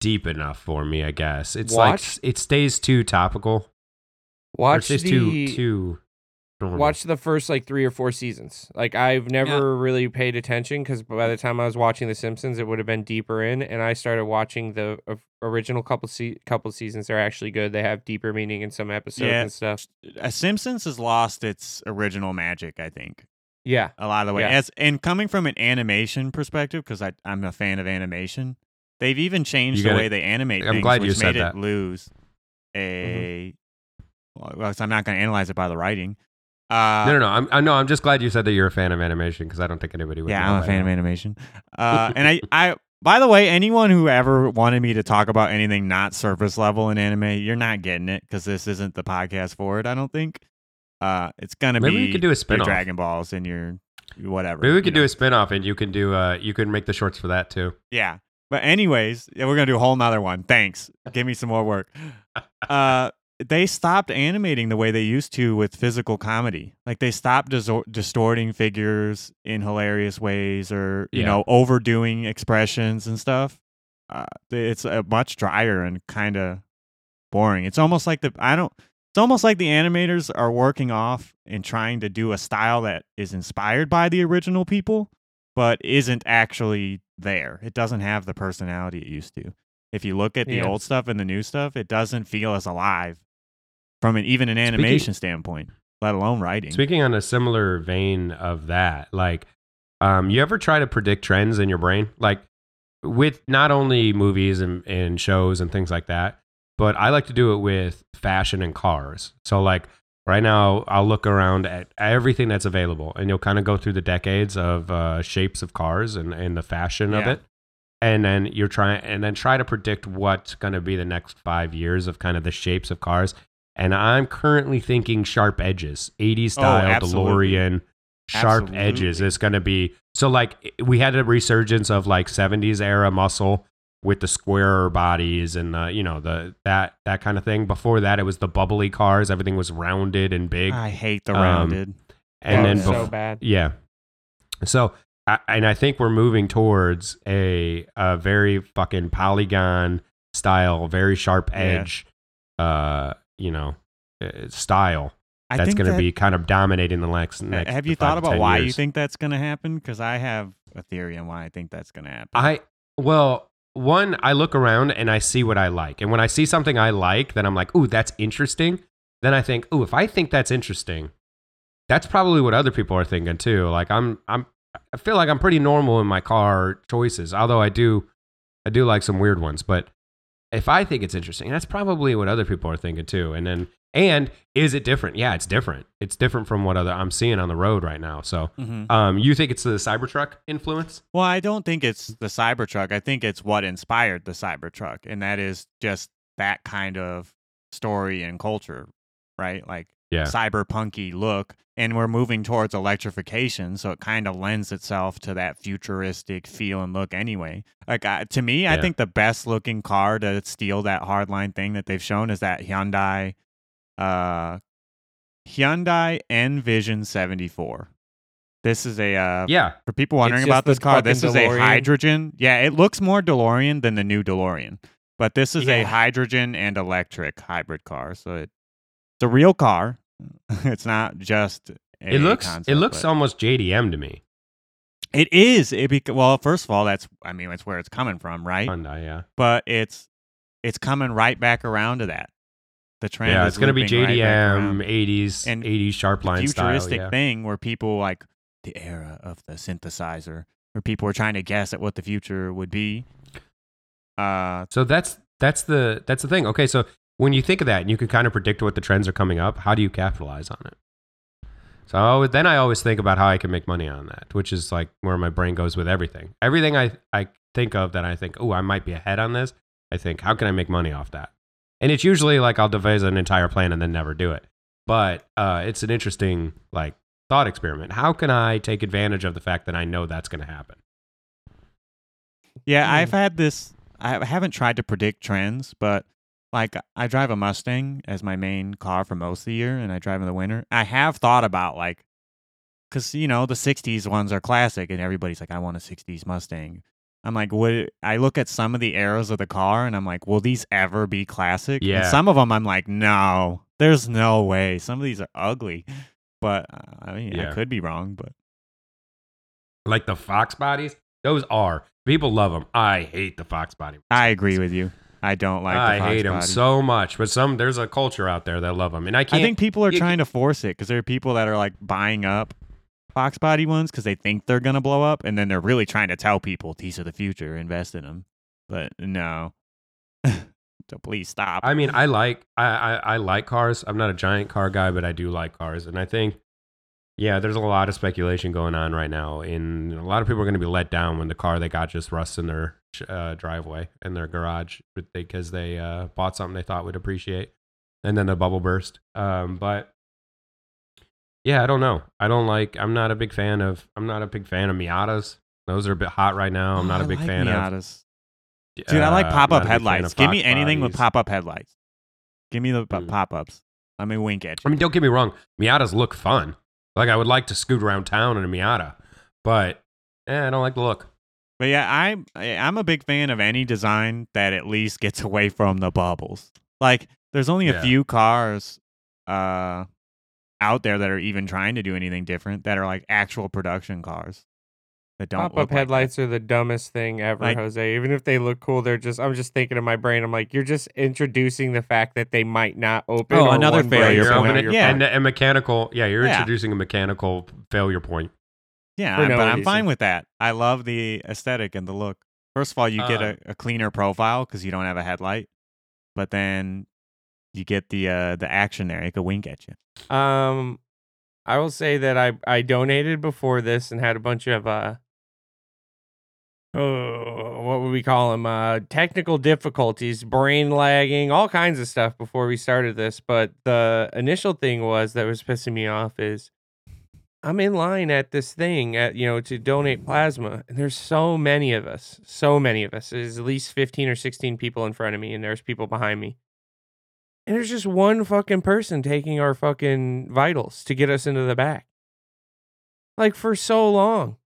deep enough for me. I guess it's Watch- like it stays too topical. Or it Watch stays the too too. Normal. watch the first like three or four seasons. Like I've never really paid attention because by the time I was watching The Simpsons, it would have been deeper in, and I started watching the uh, original couple se- couple seasons. They're actually good. They have deeper meaning in some episodes Yeah. and stuff. A Simpsons has lost its original magic. I think. Yeah, a lot of the way. Yeah. As and coming from an animation perspective, because I I'm a fan of animation, they've even changed the gotta- way they animate I'm things, glad you which said made that. it lose a. Well, so I'm not going to analyze it by the writing. Uh, no, no, no. I'm, I know. I'm just glad you said that you're a fan of animation because I don't think anybody would. yeah, know I'm a fan of animation. (laughs) Uh, and I, I, by the way, anyone who ever wanted me to talk about anything not surface level in anime, you're not getting it because this isn't the podcast for it. I don't think. Uh, it's gonna Maybe be we could do a spin-off. Dragon Balls and your whatever. Maybe we you could know? do a spin off and you can do. Uh, you can make the shorts for that too. Yeah. But anyways, yeah, we're gonna do a whole nother one. Thanks. Give me some more work. (laughs) Uh they stopped animating the way they used to with physical comedy. Like they stopped disor- distorting figures in hilarious ways or, you Yeah. know, overdoing expressions and stuff. Uh, it's a much drier and kind of boring. It's almost like the I don't it's almost like the animators are working off and trying to do a style that is inspired by the original people but isn't actually there. It doesn't have the personality it used to. If you look at the Yeah. old stuff and the new stuff, it doesn't feel as alive from an even an animation standpoint, let alone writing. Speaking on a similar vein of that, like, um, you ever try to predict trends in your brain, like with not only movies and, and shows and things like that, but I like to do it with fashion and cars. So, like right now, I'll look around at everything that's available, and you'll kind of go through the decades of uh, shapes of cars and, and the fashion of it. And then you're trying, and then try to predict what's going to be the next five years of kind of the shapes of cars. And I'm currently thinking sharp edges, 80s style Oh. DeLorean, sharp Absolutely. edges. It's going to be so like we had a resurgence of like 70s era muscle with the squarer bodies and the you know the that that kind of thing. Before that, it was the bubbly cars. Everything was rounded and big. I hate the Um, rounded. and Oh, then it's so bad. yeah. So, I, and I think we're moving towards a, a very fucking polygon style, very sharp Yeah. edge, uh, you know, uh, style I that's going to that- be kind of dominating the next. next Have you thought about 10 why you think that's going to happen? Because I have a theory on why I think that's going to happen. I well, one, I look around and I see what I like, and when I see something I like, then I'm like, ooh, that's interesting. Then I think, ooh, if I think that's interesting, that's probably what other people are thinking too. Like I'm, I'm, I feel like I'm pretty normal in my car choices, although I do, I do like some weird ones. But if I think it's interesting, that's probably what other people are thinking too. And then, and is it different? Yeah, it's different. It's different from what other I'm seeing on the road right now. So, Mhm. um, you think it's the Cybertruck influence? Well, I don't think it's the Cybertruck. I think it's what inspired the Cybertruck, and that is just that kind of story and culture, right? Like Yeah. cyberpunky look. And we're moving towards electrification, so it kind of lends itself to that futuristic feel and look anyway. Like uh, to me, I think the best looking car to steal that hardline thing that they've shown is that Hyundai uh Hyundai N Vision 74. This is a uh, Yeah, for people wondering about this car, this fucking is a hydrogen. Yeah, it looks more DeLorean than the new DeLorean, but this is a hydrogen and electric hybrid car. So it, it's a real car. (laughs) it's not just. It looks concept, it looks but- almost JDM to me. It is. It bec- well, first of all, that's I mean, that's where it's coming from, right? Hyundai, yeah. But it's it's coming right back around to that. The trend. Yeah, is it's gonna be looping right JDM, 80s, And 80s sharp line style. futuristic Yeah. thing where people like the era of the synthesizer, where people are trying to guess at what the future would be. Uh, So that's that's the that's the thing. Okay, so when you think of that and you can kind of predict what the trends are coming up, how do you capitalize on it? So I always, then I always think about how I can make money on that, which is like where my brain goes with everything. Everything I I think of that I think, oh, I might be ahead on this. I think, how can I make money off that? And it's usually like I'll devise an entire plan and then never do it. But uh, it's an interesting like thought experiment. How can I take advantage of the fact that I know that's going to happen? Yeah, Hmm. I've had this. I haven't tried to predict trends, but like I drive a Mustang as my main car for most of the year, and I drive in the winter. I have thought about like, because you know the '60s ones are classic, and everybody's like, "I want a '60s Mustang." I'm like, would I look at some of the eras of the car, and I'm like, will these ever be classic? And Yeah. some of them, I'm like, no, there's no way. Some of these are ugly, (laughs) but uh, I mean, Yeah. I could be wrong, but Like the Fox bodies, those are people love them. I hate the Fox body. I agree with you. I don't like. I the hate them body. so much, but some there's a culture out there that love them, and I I can't. I think people are you- trying to force it because there are people that are like buying up Fox body ones because they think they're gonna blow up, and then they're really trying to tell people these are the future, invest in them. But no, (laughs) so please stop. I mean, I like I, I I like cars. I'm not a giant car guy, but I do like cars, and I think yeah, there's a lot of speculation going on right now, and a lot of people are going to be let down when the car they got just rusts in their uh, driveway in their garage because they uh, bought something they thought would appreciate, and then the bubble burst. Um, but yeah, I don't know. I don't like. I'm not a big fan of. I'm not a big fan of Miatas. Those are a bit hot right now. I'm not a big like fan of. Miatas. Dude, I like uh, pop up headlights. Give me anything with pop up headlights. Give me the Mm. pop ups. Let me wink at I you. mean, don't get me wrong. Miatas look fun. Like I would like to scoot around town in a Miata, but eh, I don't like the look. But yeah, I'm I- I'm a big fan of any design that at least gets (laughs) away from the bubbles. Like, there's only a Yeah. few cars uh out there that are even trying to do anything different that are like actual production cars that don't pop up like that. headlights are the dumbest thing ever, Like- Jose. Even if they look cool, they're just. I'm just thinking in my brain. I'm like, you're just introducing the fact that they might not open. Oh, another failure or point. one Yeah. and a mechanical. Yeah, you're Yeah. introducing a mechanical failure point. Yeah, I'm- no but I'm fine with that. I love the aesthetic and the look. First of all, you get Uh, a, a cleaner profile because you don't have a headlight, but then you get the uh, the action there. It could wink at you. Um, I will say that I I donated before this and had a bunch of uh, oh, what would we call them? Uh, technical difficulties, brain lagging, all kinds of stuff before we started this. But the initial thing was that was pissing me off is I'm in line at this thing at you know to donate plasma, and there's so many of us, so many of us. There's at least 15 or 16 people in front of me, and there's people behind me. And there's just one fucking person taking our fucking vitals to get us into the back. Like for so long.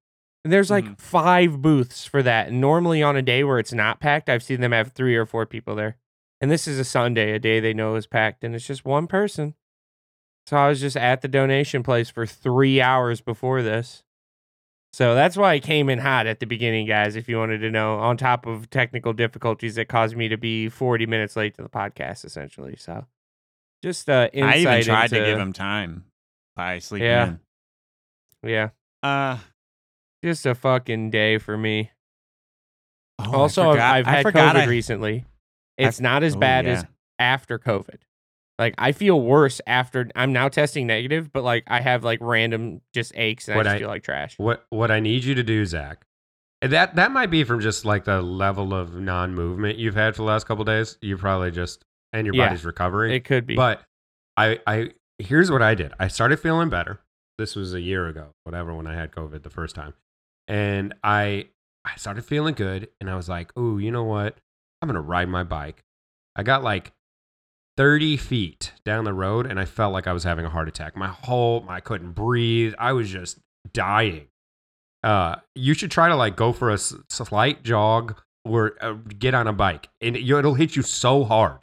And there's like Mhm. five booths for that. And normally on a day where it's not packed, I've seen them have three or four people there. And this is a Sunday, a day they know is packed, and it's just one person. So I was just at the donation place for three hours before this. So that's why I came in hot at the beginning, guys, if you wanted to know, on top of technical difficulties that caused me to be 40 minutes late to the podcast, essentially. So just uh, insight I even tried into, to give him time by sleeping Yeah. in. Yeah, Uh, just a fucking day for me. oh, also, I've- forgot- I've I had forgot COVID I- recently. I- It's not as oh, bad yeah. as after COVID. Like I feel worse after I'm now testing negative, but like I have like random just aches and What I just I- feel like trash. What what I need you to do, Zach, and that that might be from just like the level of non-movement you've had for the last couple days. You probably just and your Yeah. body's recovering. It could be. But I I here's what I did. I started feeling better. This was a year ago, whatever, when I had COVID the first time. And I I started feeling good and I was like, "Oh, you know what? I'm going to ride my bike." I got like 30 feet down the road and I felt like I was having a heart attack. My whole I couldn't breathe. I was just dying. Uh you should try to like go for a slight jog or uh, get on a bike and it, it'll hit you so hard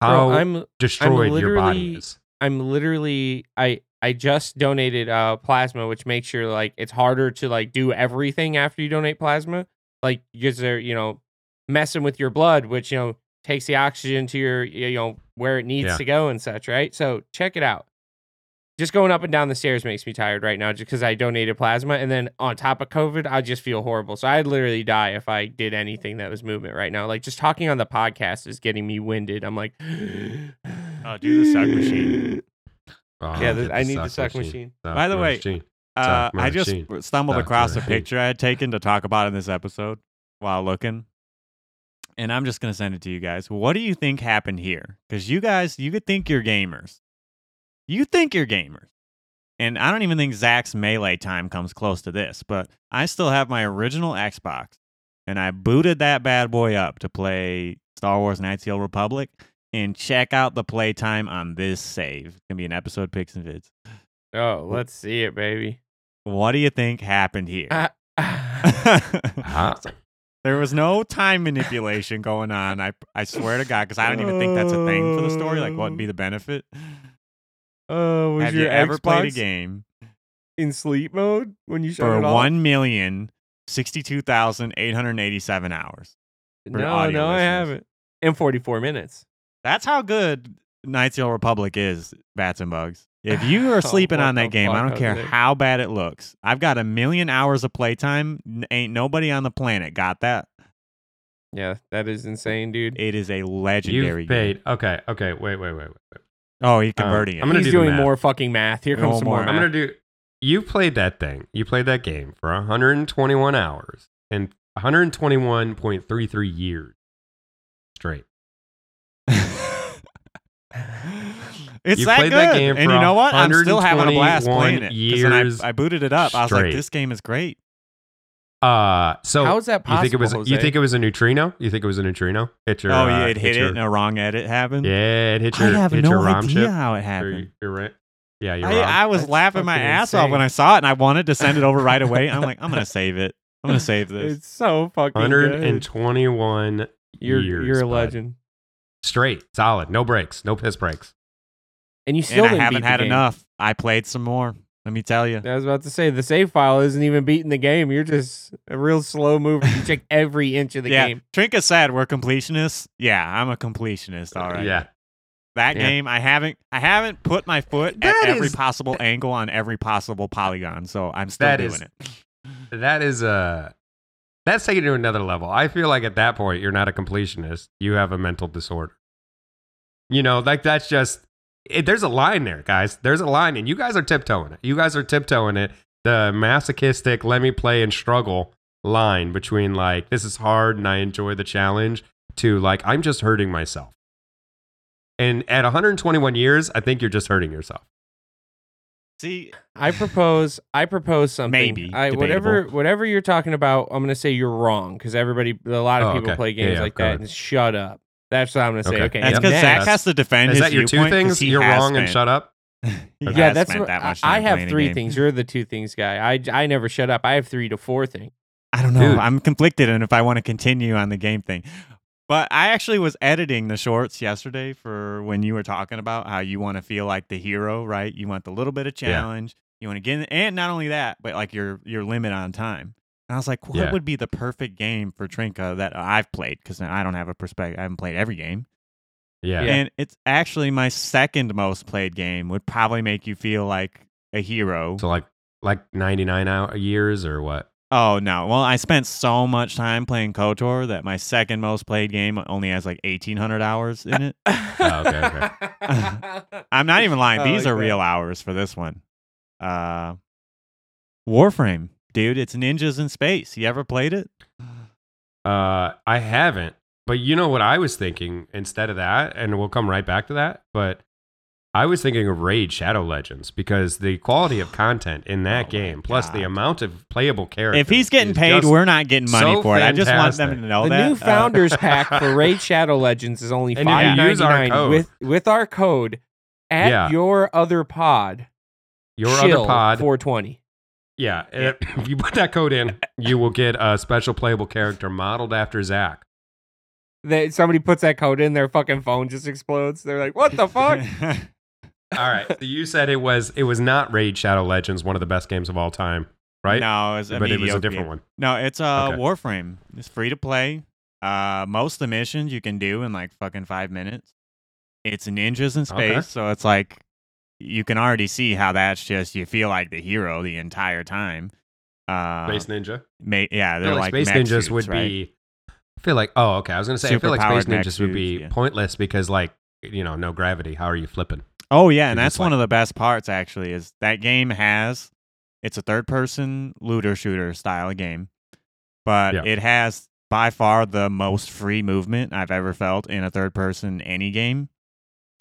Bro, how I'm destroyed your body is. I'm literally I I just donated uh plasma, which makes sure like it's harder to like do everything after you donate plasma. Like because they're you know messing with your blood, which you know takes the oxygen to your you know where it needs Yeah. to go and such. Right. So check it out. Just going up and down the stairs makes me tired right now, just because I donated plasma, and then on top of COVID, I just feel horrible. So I'd literally die if I did anything that was movement right now. Like just talking on the podcast is getting me winded. I'm like, (gasps) Oh, do the suck machine. Oh, Yeah, I need the suck machine. Suck By the way, machine. Uh, I just stumbled Suck across a picture I had taken to talk about in this episode while looking. And I'm just going to send it to you guys. What do you think happened here? Because you guys, you could think you're gamers. You think you're gamers. And I don't even think Zach's melee time comes close to this, but I still have my original Xbox. And I booted that bad boy up to play Star Wars Knights of the Old Republic. And check out the playtime on this save. It's to be an episode picks and vids. oh, let's see it, baby. What do you think happened here? Ah, (laughs) Ah, there was no time manipulation going on. I I swear to God, because I don't even think that's a thing for the story. Like, what would be the benefit? Oh, was Have your you ever played a game in sleep mode when you shut for it off? one million sixty-two thousand eight hundred eighty-seven hours? No, no, I haven't. In 44 minutes. That's how good Knights of the Old Republic is. Bats and bugs. If you are (laughs) Oh, sleeping what on that game, I don't care Jose? how bad it looks. I've got a million hours of playtime. N- Ain't nobody on the planet got that. Yeah, that is insane, dude. It is a legendary You've game. paid. Okay, okay, wait, wait, wait, wait. Oh, he's um, converting I'm it. gonna He's do doing more fucking math. Here No comes some more. more. math. I'm gonna do. You played that thing. You played that game for 121 hours and 121.33 years straight. (laughs) it's You that played good. that game and you know what? I'm still having a blast 121 playing it. 'Cause when years I, I booted it up. I was like, this game is great. Uh, so How is that you possible? think it was? You think it was a neutrino? You think it was a neutrino? Hit your. oh, uh, yeah, it hit your, it and a wrong edit happened. Yeah, it hit I your. have hit no your ROM idea chip. how it Or happened. your right. Yeah, your I, ROM. I was That's laughing my fucking ass off when I saw it, and I wanted to send it over right away. I'm like, (laughs) I'm gonna save it. I'm gonna save this. It's so fucking good. 121 You're years, you're a bud. legend, straight, solid, no breaks, no piss breaks. and you still and I didn't haven't beat the had game. enough. I played some more. Let me tell you. I was about to say the save file isn't even beating the game. You're just a real slow mover. You check (laughs) every inch of the yeah, game. Trinka said we're completionists. Yeah, I'm a completionist. All right. Yeah, That Yeah. game, I haven't, I haven't put my foot That at every is- possible (laughs) angle on every possible polygon. So I'm still That doing is- it. that is uh that's taking it to another level. I feel like at that point you're not a completionist. You have a mental disorder. You know, like that's just it, there's a line there, guys. There's a line, and you guys are tiptoeing it. You guys are tiptoeing it. The masochistic "let me play and struggle" line between like this is hard and I enjoy the challenge to like I'm just hurting myself. And at 121 years, I think you're just hurting yourself. See, I propose. I propose something. Maybe. I, whatever. Whatever you're talking about, I'm gonna say you're wrong because everybody, a lot of Oh, people okay. play games yeah, like that. And shut up. That's what I'm gonna say. Okay. Okay. that's because then- Zach that's- has to defend Is his that your two things? You're has wrong and shut up. (laughs) Yeah, that's spent what that much I, I have three things. You're the two things guy. I I never shut up. I have three to four things. I don't know. Dude. I'm conflicted and if I want to continue on the game thing. But I actually was editing the shorts yesterday for when you were talking about how you want to feel like the hero, right? You want the little bit of Yeah. challenge. You want to get in, and not only that, but like your your limit on time. And I was like, what Yeah. would be the perfect game for Trinka that I've played? Because I don't have a perspective. I haven't played every game. Yeah. Yeah. And it's actually my second most played game. Would probably make you feel like a hero. So like like 99 hour years or what? Oh no! Well, I spent so much time playing Kotor that my second most played game only has like eighteen hundred hours in it. (laughs) Oh, okay, okay. (laughs) I'm not even lying; I these like are real hours for this one. Uh, Warframe, dude, it's ninjas in space. You ever played it? Uh I haven't. But you know what I was thinking instead of that and we'll come right back to that, but I was thinking of Raid Shadow Legends because the quality of (sighs) content in that Oh game plus the amount of playable characters. If he's getting paid, we're not getting money so for it. I just want them to know the that The new Uh, founders pack for (laughs) Raid Shadow Legends is only And if five you use our code- with with our code at Yeah. your other pod. your Shill other pod. four twenty. yeah, and (laughs) if you put that code in, you will get a special playable character modeled after Zach. That somebody puts that code in, their fucking phone just explodes. They're like, "What the fuck?" (laughs) (laughs) All right. So you said it was it was not Raid Shadow Legends, one of the best games of all time, right? No, it's a but it was a different game. one. No, it's uh Okay. Warframe. It's free to play. Uh, most of the missions you can do in like fucking five minutes. It's ninjas in space, Okay. so it's like you can already see how that's just you feel like the hero the entire time. Uh, Space Ninja. ma- yeah, they're like, like Space Ninjas suits, would right? be. I feel like oh okay. I was gonna say I feel like Space Ninjas would be yeah. pointless because like you know no gravity. How are you flipping? Oh yeah, and that's just one of the best parts actually is that game has it's a third person looter shooter style of game. But Yeah. it has by far the most free movement I've ever felt in a third person any game.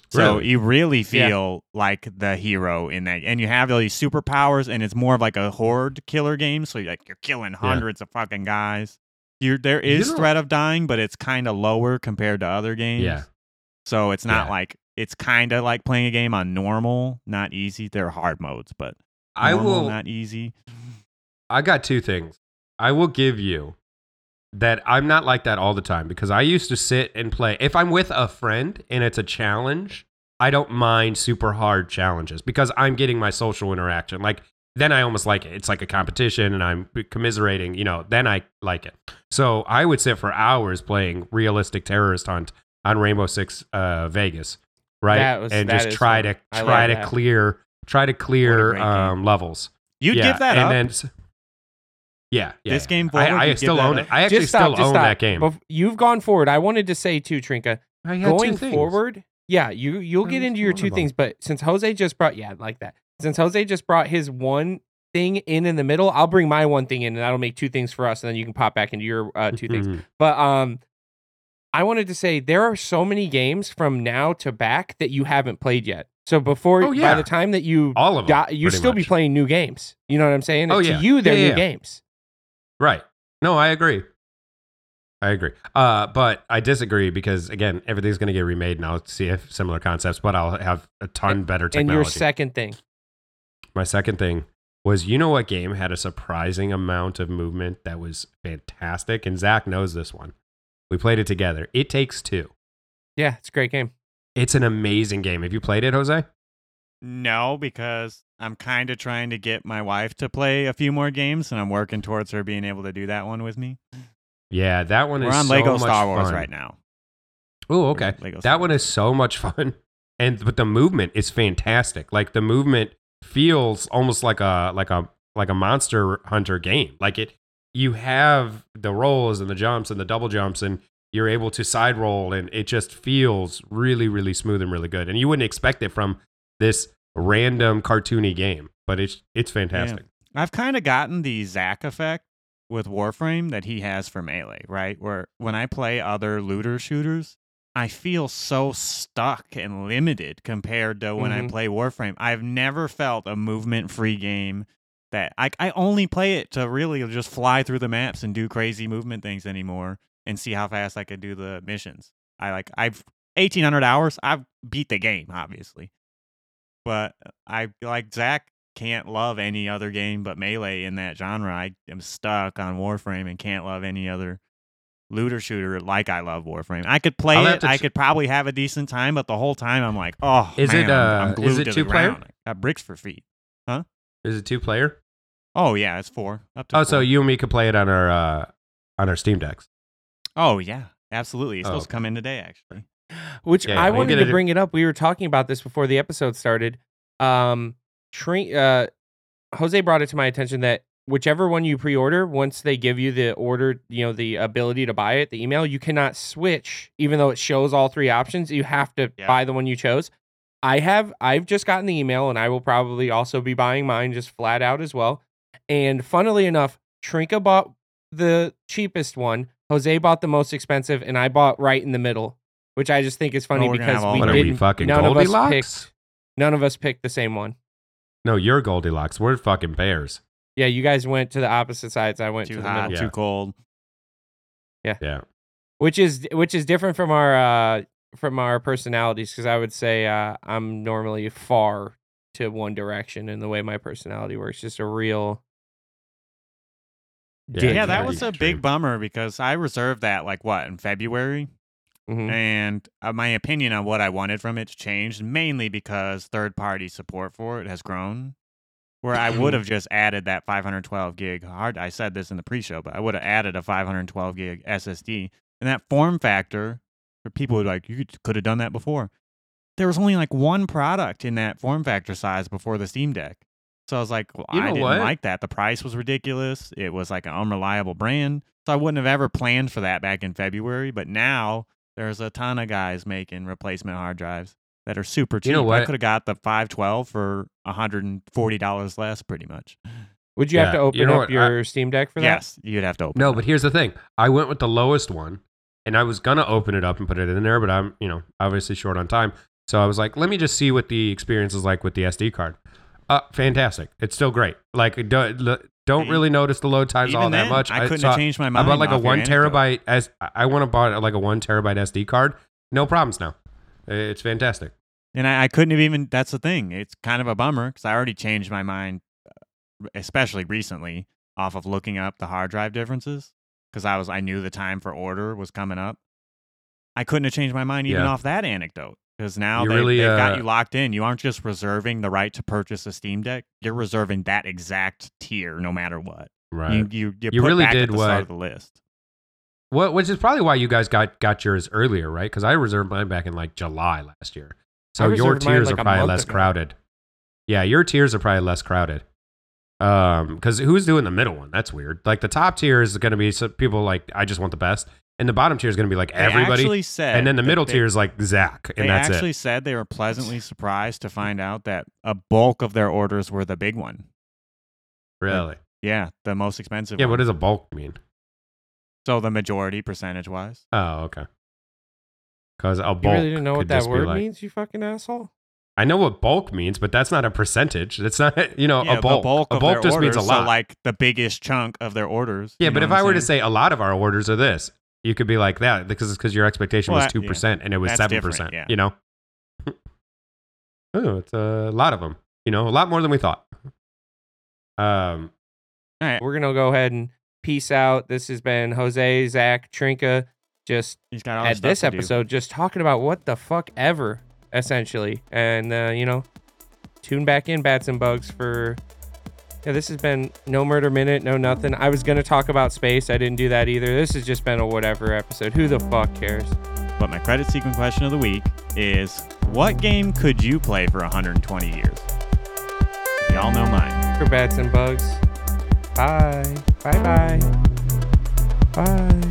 So Really? you really Yeah. feel like the hero in that and you have all these superpowers and it's more of like a horde killer game, so you're like you're killing hundreds of fucking guys. You're, there You know- threat of dying, but it's kind of lower compared to other games. Yeah. So it's not Yeah. like it's kind of like playing a game on normal, not easy. There are hard modes, but I will. not easy. (laughs) I got two things. I will give you that I'm not like that all the time because I used to sit and play. If I'm with a friend and it's a challenge, I don't mind super hard challenges because I'm getting my social interaction. Like then I almost like it. It's like a competition and I'm commiserating, you know, then I like it. So I would sit for hours playing realistic terrorist hunt on Rainbow Six uh, Vegas, right? That was- and that just is try fun. to I try love to that. clear try to clear um, levels. You'd yeah, give that and up. Then, s- yeah, yeah. This game forward, I, I still own up? it. I actually stop, still own stop. that game. Bef- You've gone forward. I wanted to say too, Trinka. I two Going forward, yeah, you you'll get into your two of 'em. things, but since Jose just brought yeah, like that. Since Jose just brought his one thing in in the middle, I'll bring my one thing in, and that'll make two things for us, and then you can pop back into your uh, two things. Mhm. But um, I wanted to say there are so many games from now to back that you haven't played yet. So before, Oh, yeah. by the time that you All of them. you pretty still be playing new games. You know what I'm saying? Oh, to yeah. you, they're Yeah, new yeah. games. Right. No, I agree. I agree. Uh, but I disagree because again, everything's going to get remade, and I'll see if similar concepts, but I'll have a ton better technology. And your second thing, My second thing was, you know what game had a surprising amount of movement that was fantastic, and Zach knows this one. We played it together. It takes two. yeah, it's a great game. It's an amazing game. Have you played it, Jose? No, because I'm kind of trying to get my wife to play a few more games, and I'm working towards her being able to do that one with me. Yeah, that one We're is on so Lego much Star Wars fun. right now. Oh, okay. Lego that one is so much fun, and but the movement is fantastic. Like the movement feels almost like a like a like a monster hunter game. Like it, you have the rolls and the jumps and the double jumps, and you're able to side roll, and it just feels really really smooth and really good. And you wouldn't expect it from this random cartoony game, but it's it's fantastic. I've kind of gotten the Zach effect with Warframe that he has for Melee, right? Where when I play other looter shooters, I feel so stuck and limited compared to when I Mhm. play Warframe. I've never felt a movement free game that I, I only play it to really just fly through the maps and do crazy movement things anymore and see how fast I can do the missions. I like I've 1800 hours. I've beat the game, obviously. But I like Zach can't love any other game but Melee in that genre. I am stuck on Warframe and can't love any other looter shooter like I love Warframe. I could play I'll it. I could probably have a decent time, but the whole time I'm like, oh, Is man, it, I'm, I'm uh, glued is it two player? I got bricks for feet. Huh? Is it two player? Oh yeah, it's four. Up to Oh, so you and me could play it on our uh, on our Steam decks. Oh yeah, absolutely. It's Oh, supposed to come in today, actually. Which Yeah, I we'll wanted to it- bring it up. We were talking about this before the episode started. Um, Trin- uh, Jose brought it to my attention that whichever one you pre-order, once they give you the order, you know, the ability to buy it, the email, you cannot switch, even though it shows all three options. You have to Yeah. buy the one you chose. I have. I've just gotten the email, and I will probably also be buying mine just flat out as well. And funnily enough, Trinka bought the cheapest one. Jose bought the most expensive, and I bought right in the middle, which I just think is funny we're because we didn't. we fucking none of us picked. None of us picked the same one. No, you're Goldilocks. We're fucking bears. Yeah, you guys went to the opposite sides. I went Too to the hot, middle, Yeah. too cold. Yeah. Yeah. which is which is different from our uh from our personalities because I would say uh, I'm normally far to one direction in the way my personality works. Just a real. Yeah, Yeah, that was a extreme. big bummer because I reserved that like what in February, Mhm. and uh, my opinion on what I wanted from it's changed mainly because third party support for it has grown. Where I would have just added that 512 gig hard. I said this in the pre-show, but I would have added a 512 gig SSD, and that form factor for people who like you could have done that before. There was only like one product in that form factor size before the Steam Deck. So I was like, well, You I didn't what? like that. The price was ridiculous. It was like an unreliable brand. So I wouldn't have ever planned for that back in February. But now there's a ton of guys making replacement hard drives that are super cheap. You know what? I could have got the 512 for $140 less, pretty much. Would you have Yeah, to you open know up what, I- your Steam Deck for that? Yes, you'd have to open. It. No, it but here's the thing. I went with the lowest one, and I was gonna open it up and put it in there, but I'm, you know, obviously short on time. So I was like, let me just see what the experience is like with the SD card. Uh, fantastic. It's still great. Like, don't, don't really notice the load times Even all that then, much. I couldn't saw- have changed my mind. I bought like a one anecdote. terabyte as I want to buy like a one terabyte SD card. No problems now. It's fantastic. And I, I couldn't have even. That's the thing. It's kind of a bummer because I already changed my mind, uh, especially recently, off of looking up the hard drive differences because I was I knew the time for order was coming up. I couldn't have changed my mind even Yeah. off that anecdote because now they, really, they've got uh, you locked in. You aren't just reserving the right to purchase a Steam Deck. You're reserving that exact tier no matter what. Right. You you, you, You put really back did at the start what- of the list. What, which is probably why you guys got got yours earlier, right? Because I reserved mine back in like July last year. So your tiers like, are probably less ago. crowded. Yeah, your tiers are probably less crowded. Um, because who's doing the middle one? That's weird. Like the top tier is going to be some people like I just want the best, and the bottom tier is going to be like They everybody, actually said and then the middle they- tier is like Zach, and that's it. they actually said they were pleasantly surprised to find out that a bulk of their orders were the big one. Really? Yeah, the most expensive. Yeah. one. What does a bulk mean? so the majority percentage wise? Oh, okay. Because a bulk. You really didn't know what that word like- means, you fucking asshole? I know what bulk means, but that's not a percentage. It's not, (laughs) you know, yeah, a bulk. Bulk a bulk just orders, means a lot. So like the biggest chunk of their orders. Yeah, but if I I'm were to say a lot of our orders are this, you could be like that because it's because your expectation Well, was two percent and it was seven percent. yeah. You know. (laughs) oh, it's a lot of them. You know, a lot more than we thought. Um. All right, We're gonna go ahead and peace out. This has been Jose, Zach, Trinka, just he's got all at this to do. episode, just talking about what the fuck ever, essentially. And uh, you know, tune back in, bats and bugs for. Yeah, this has been no murder minute, no nothing. I was gonna talk about space, I didn't do that either. This has just been a whatever episode. Who the fuck cares? But my credit sequence question of the week is: What game could you play for 120 years? Y'all know mine. For bats and bugs. Bye. Bye bye. Bye.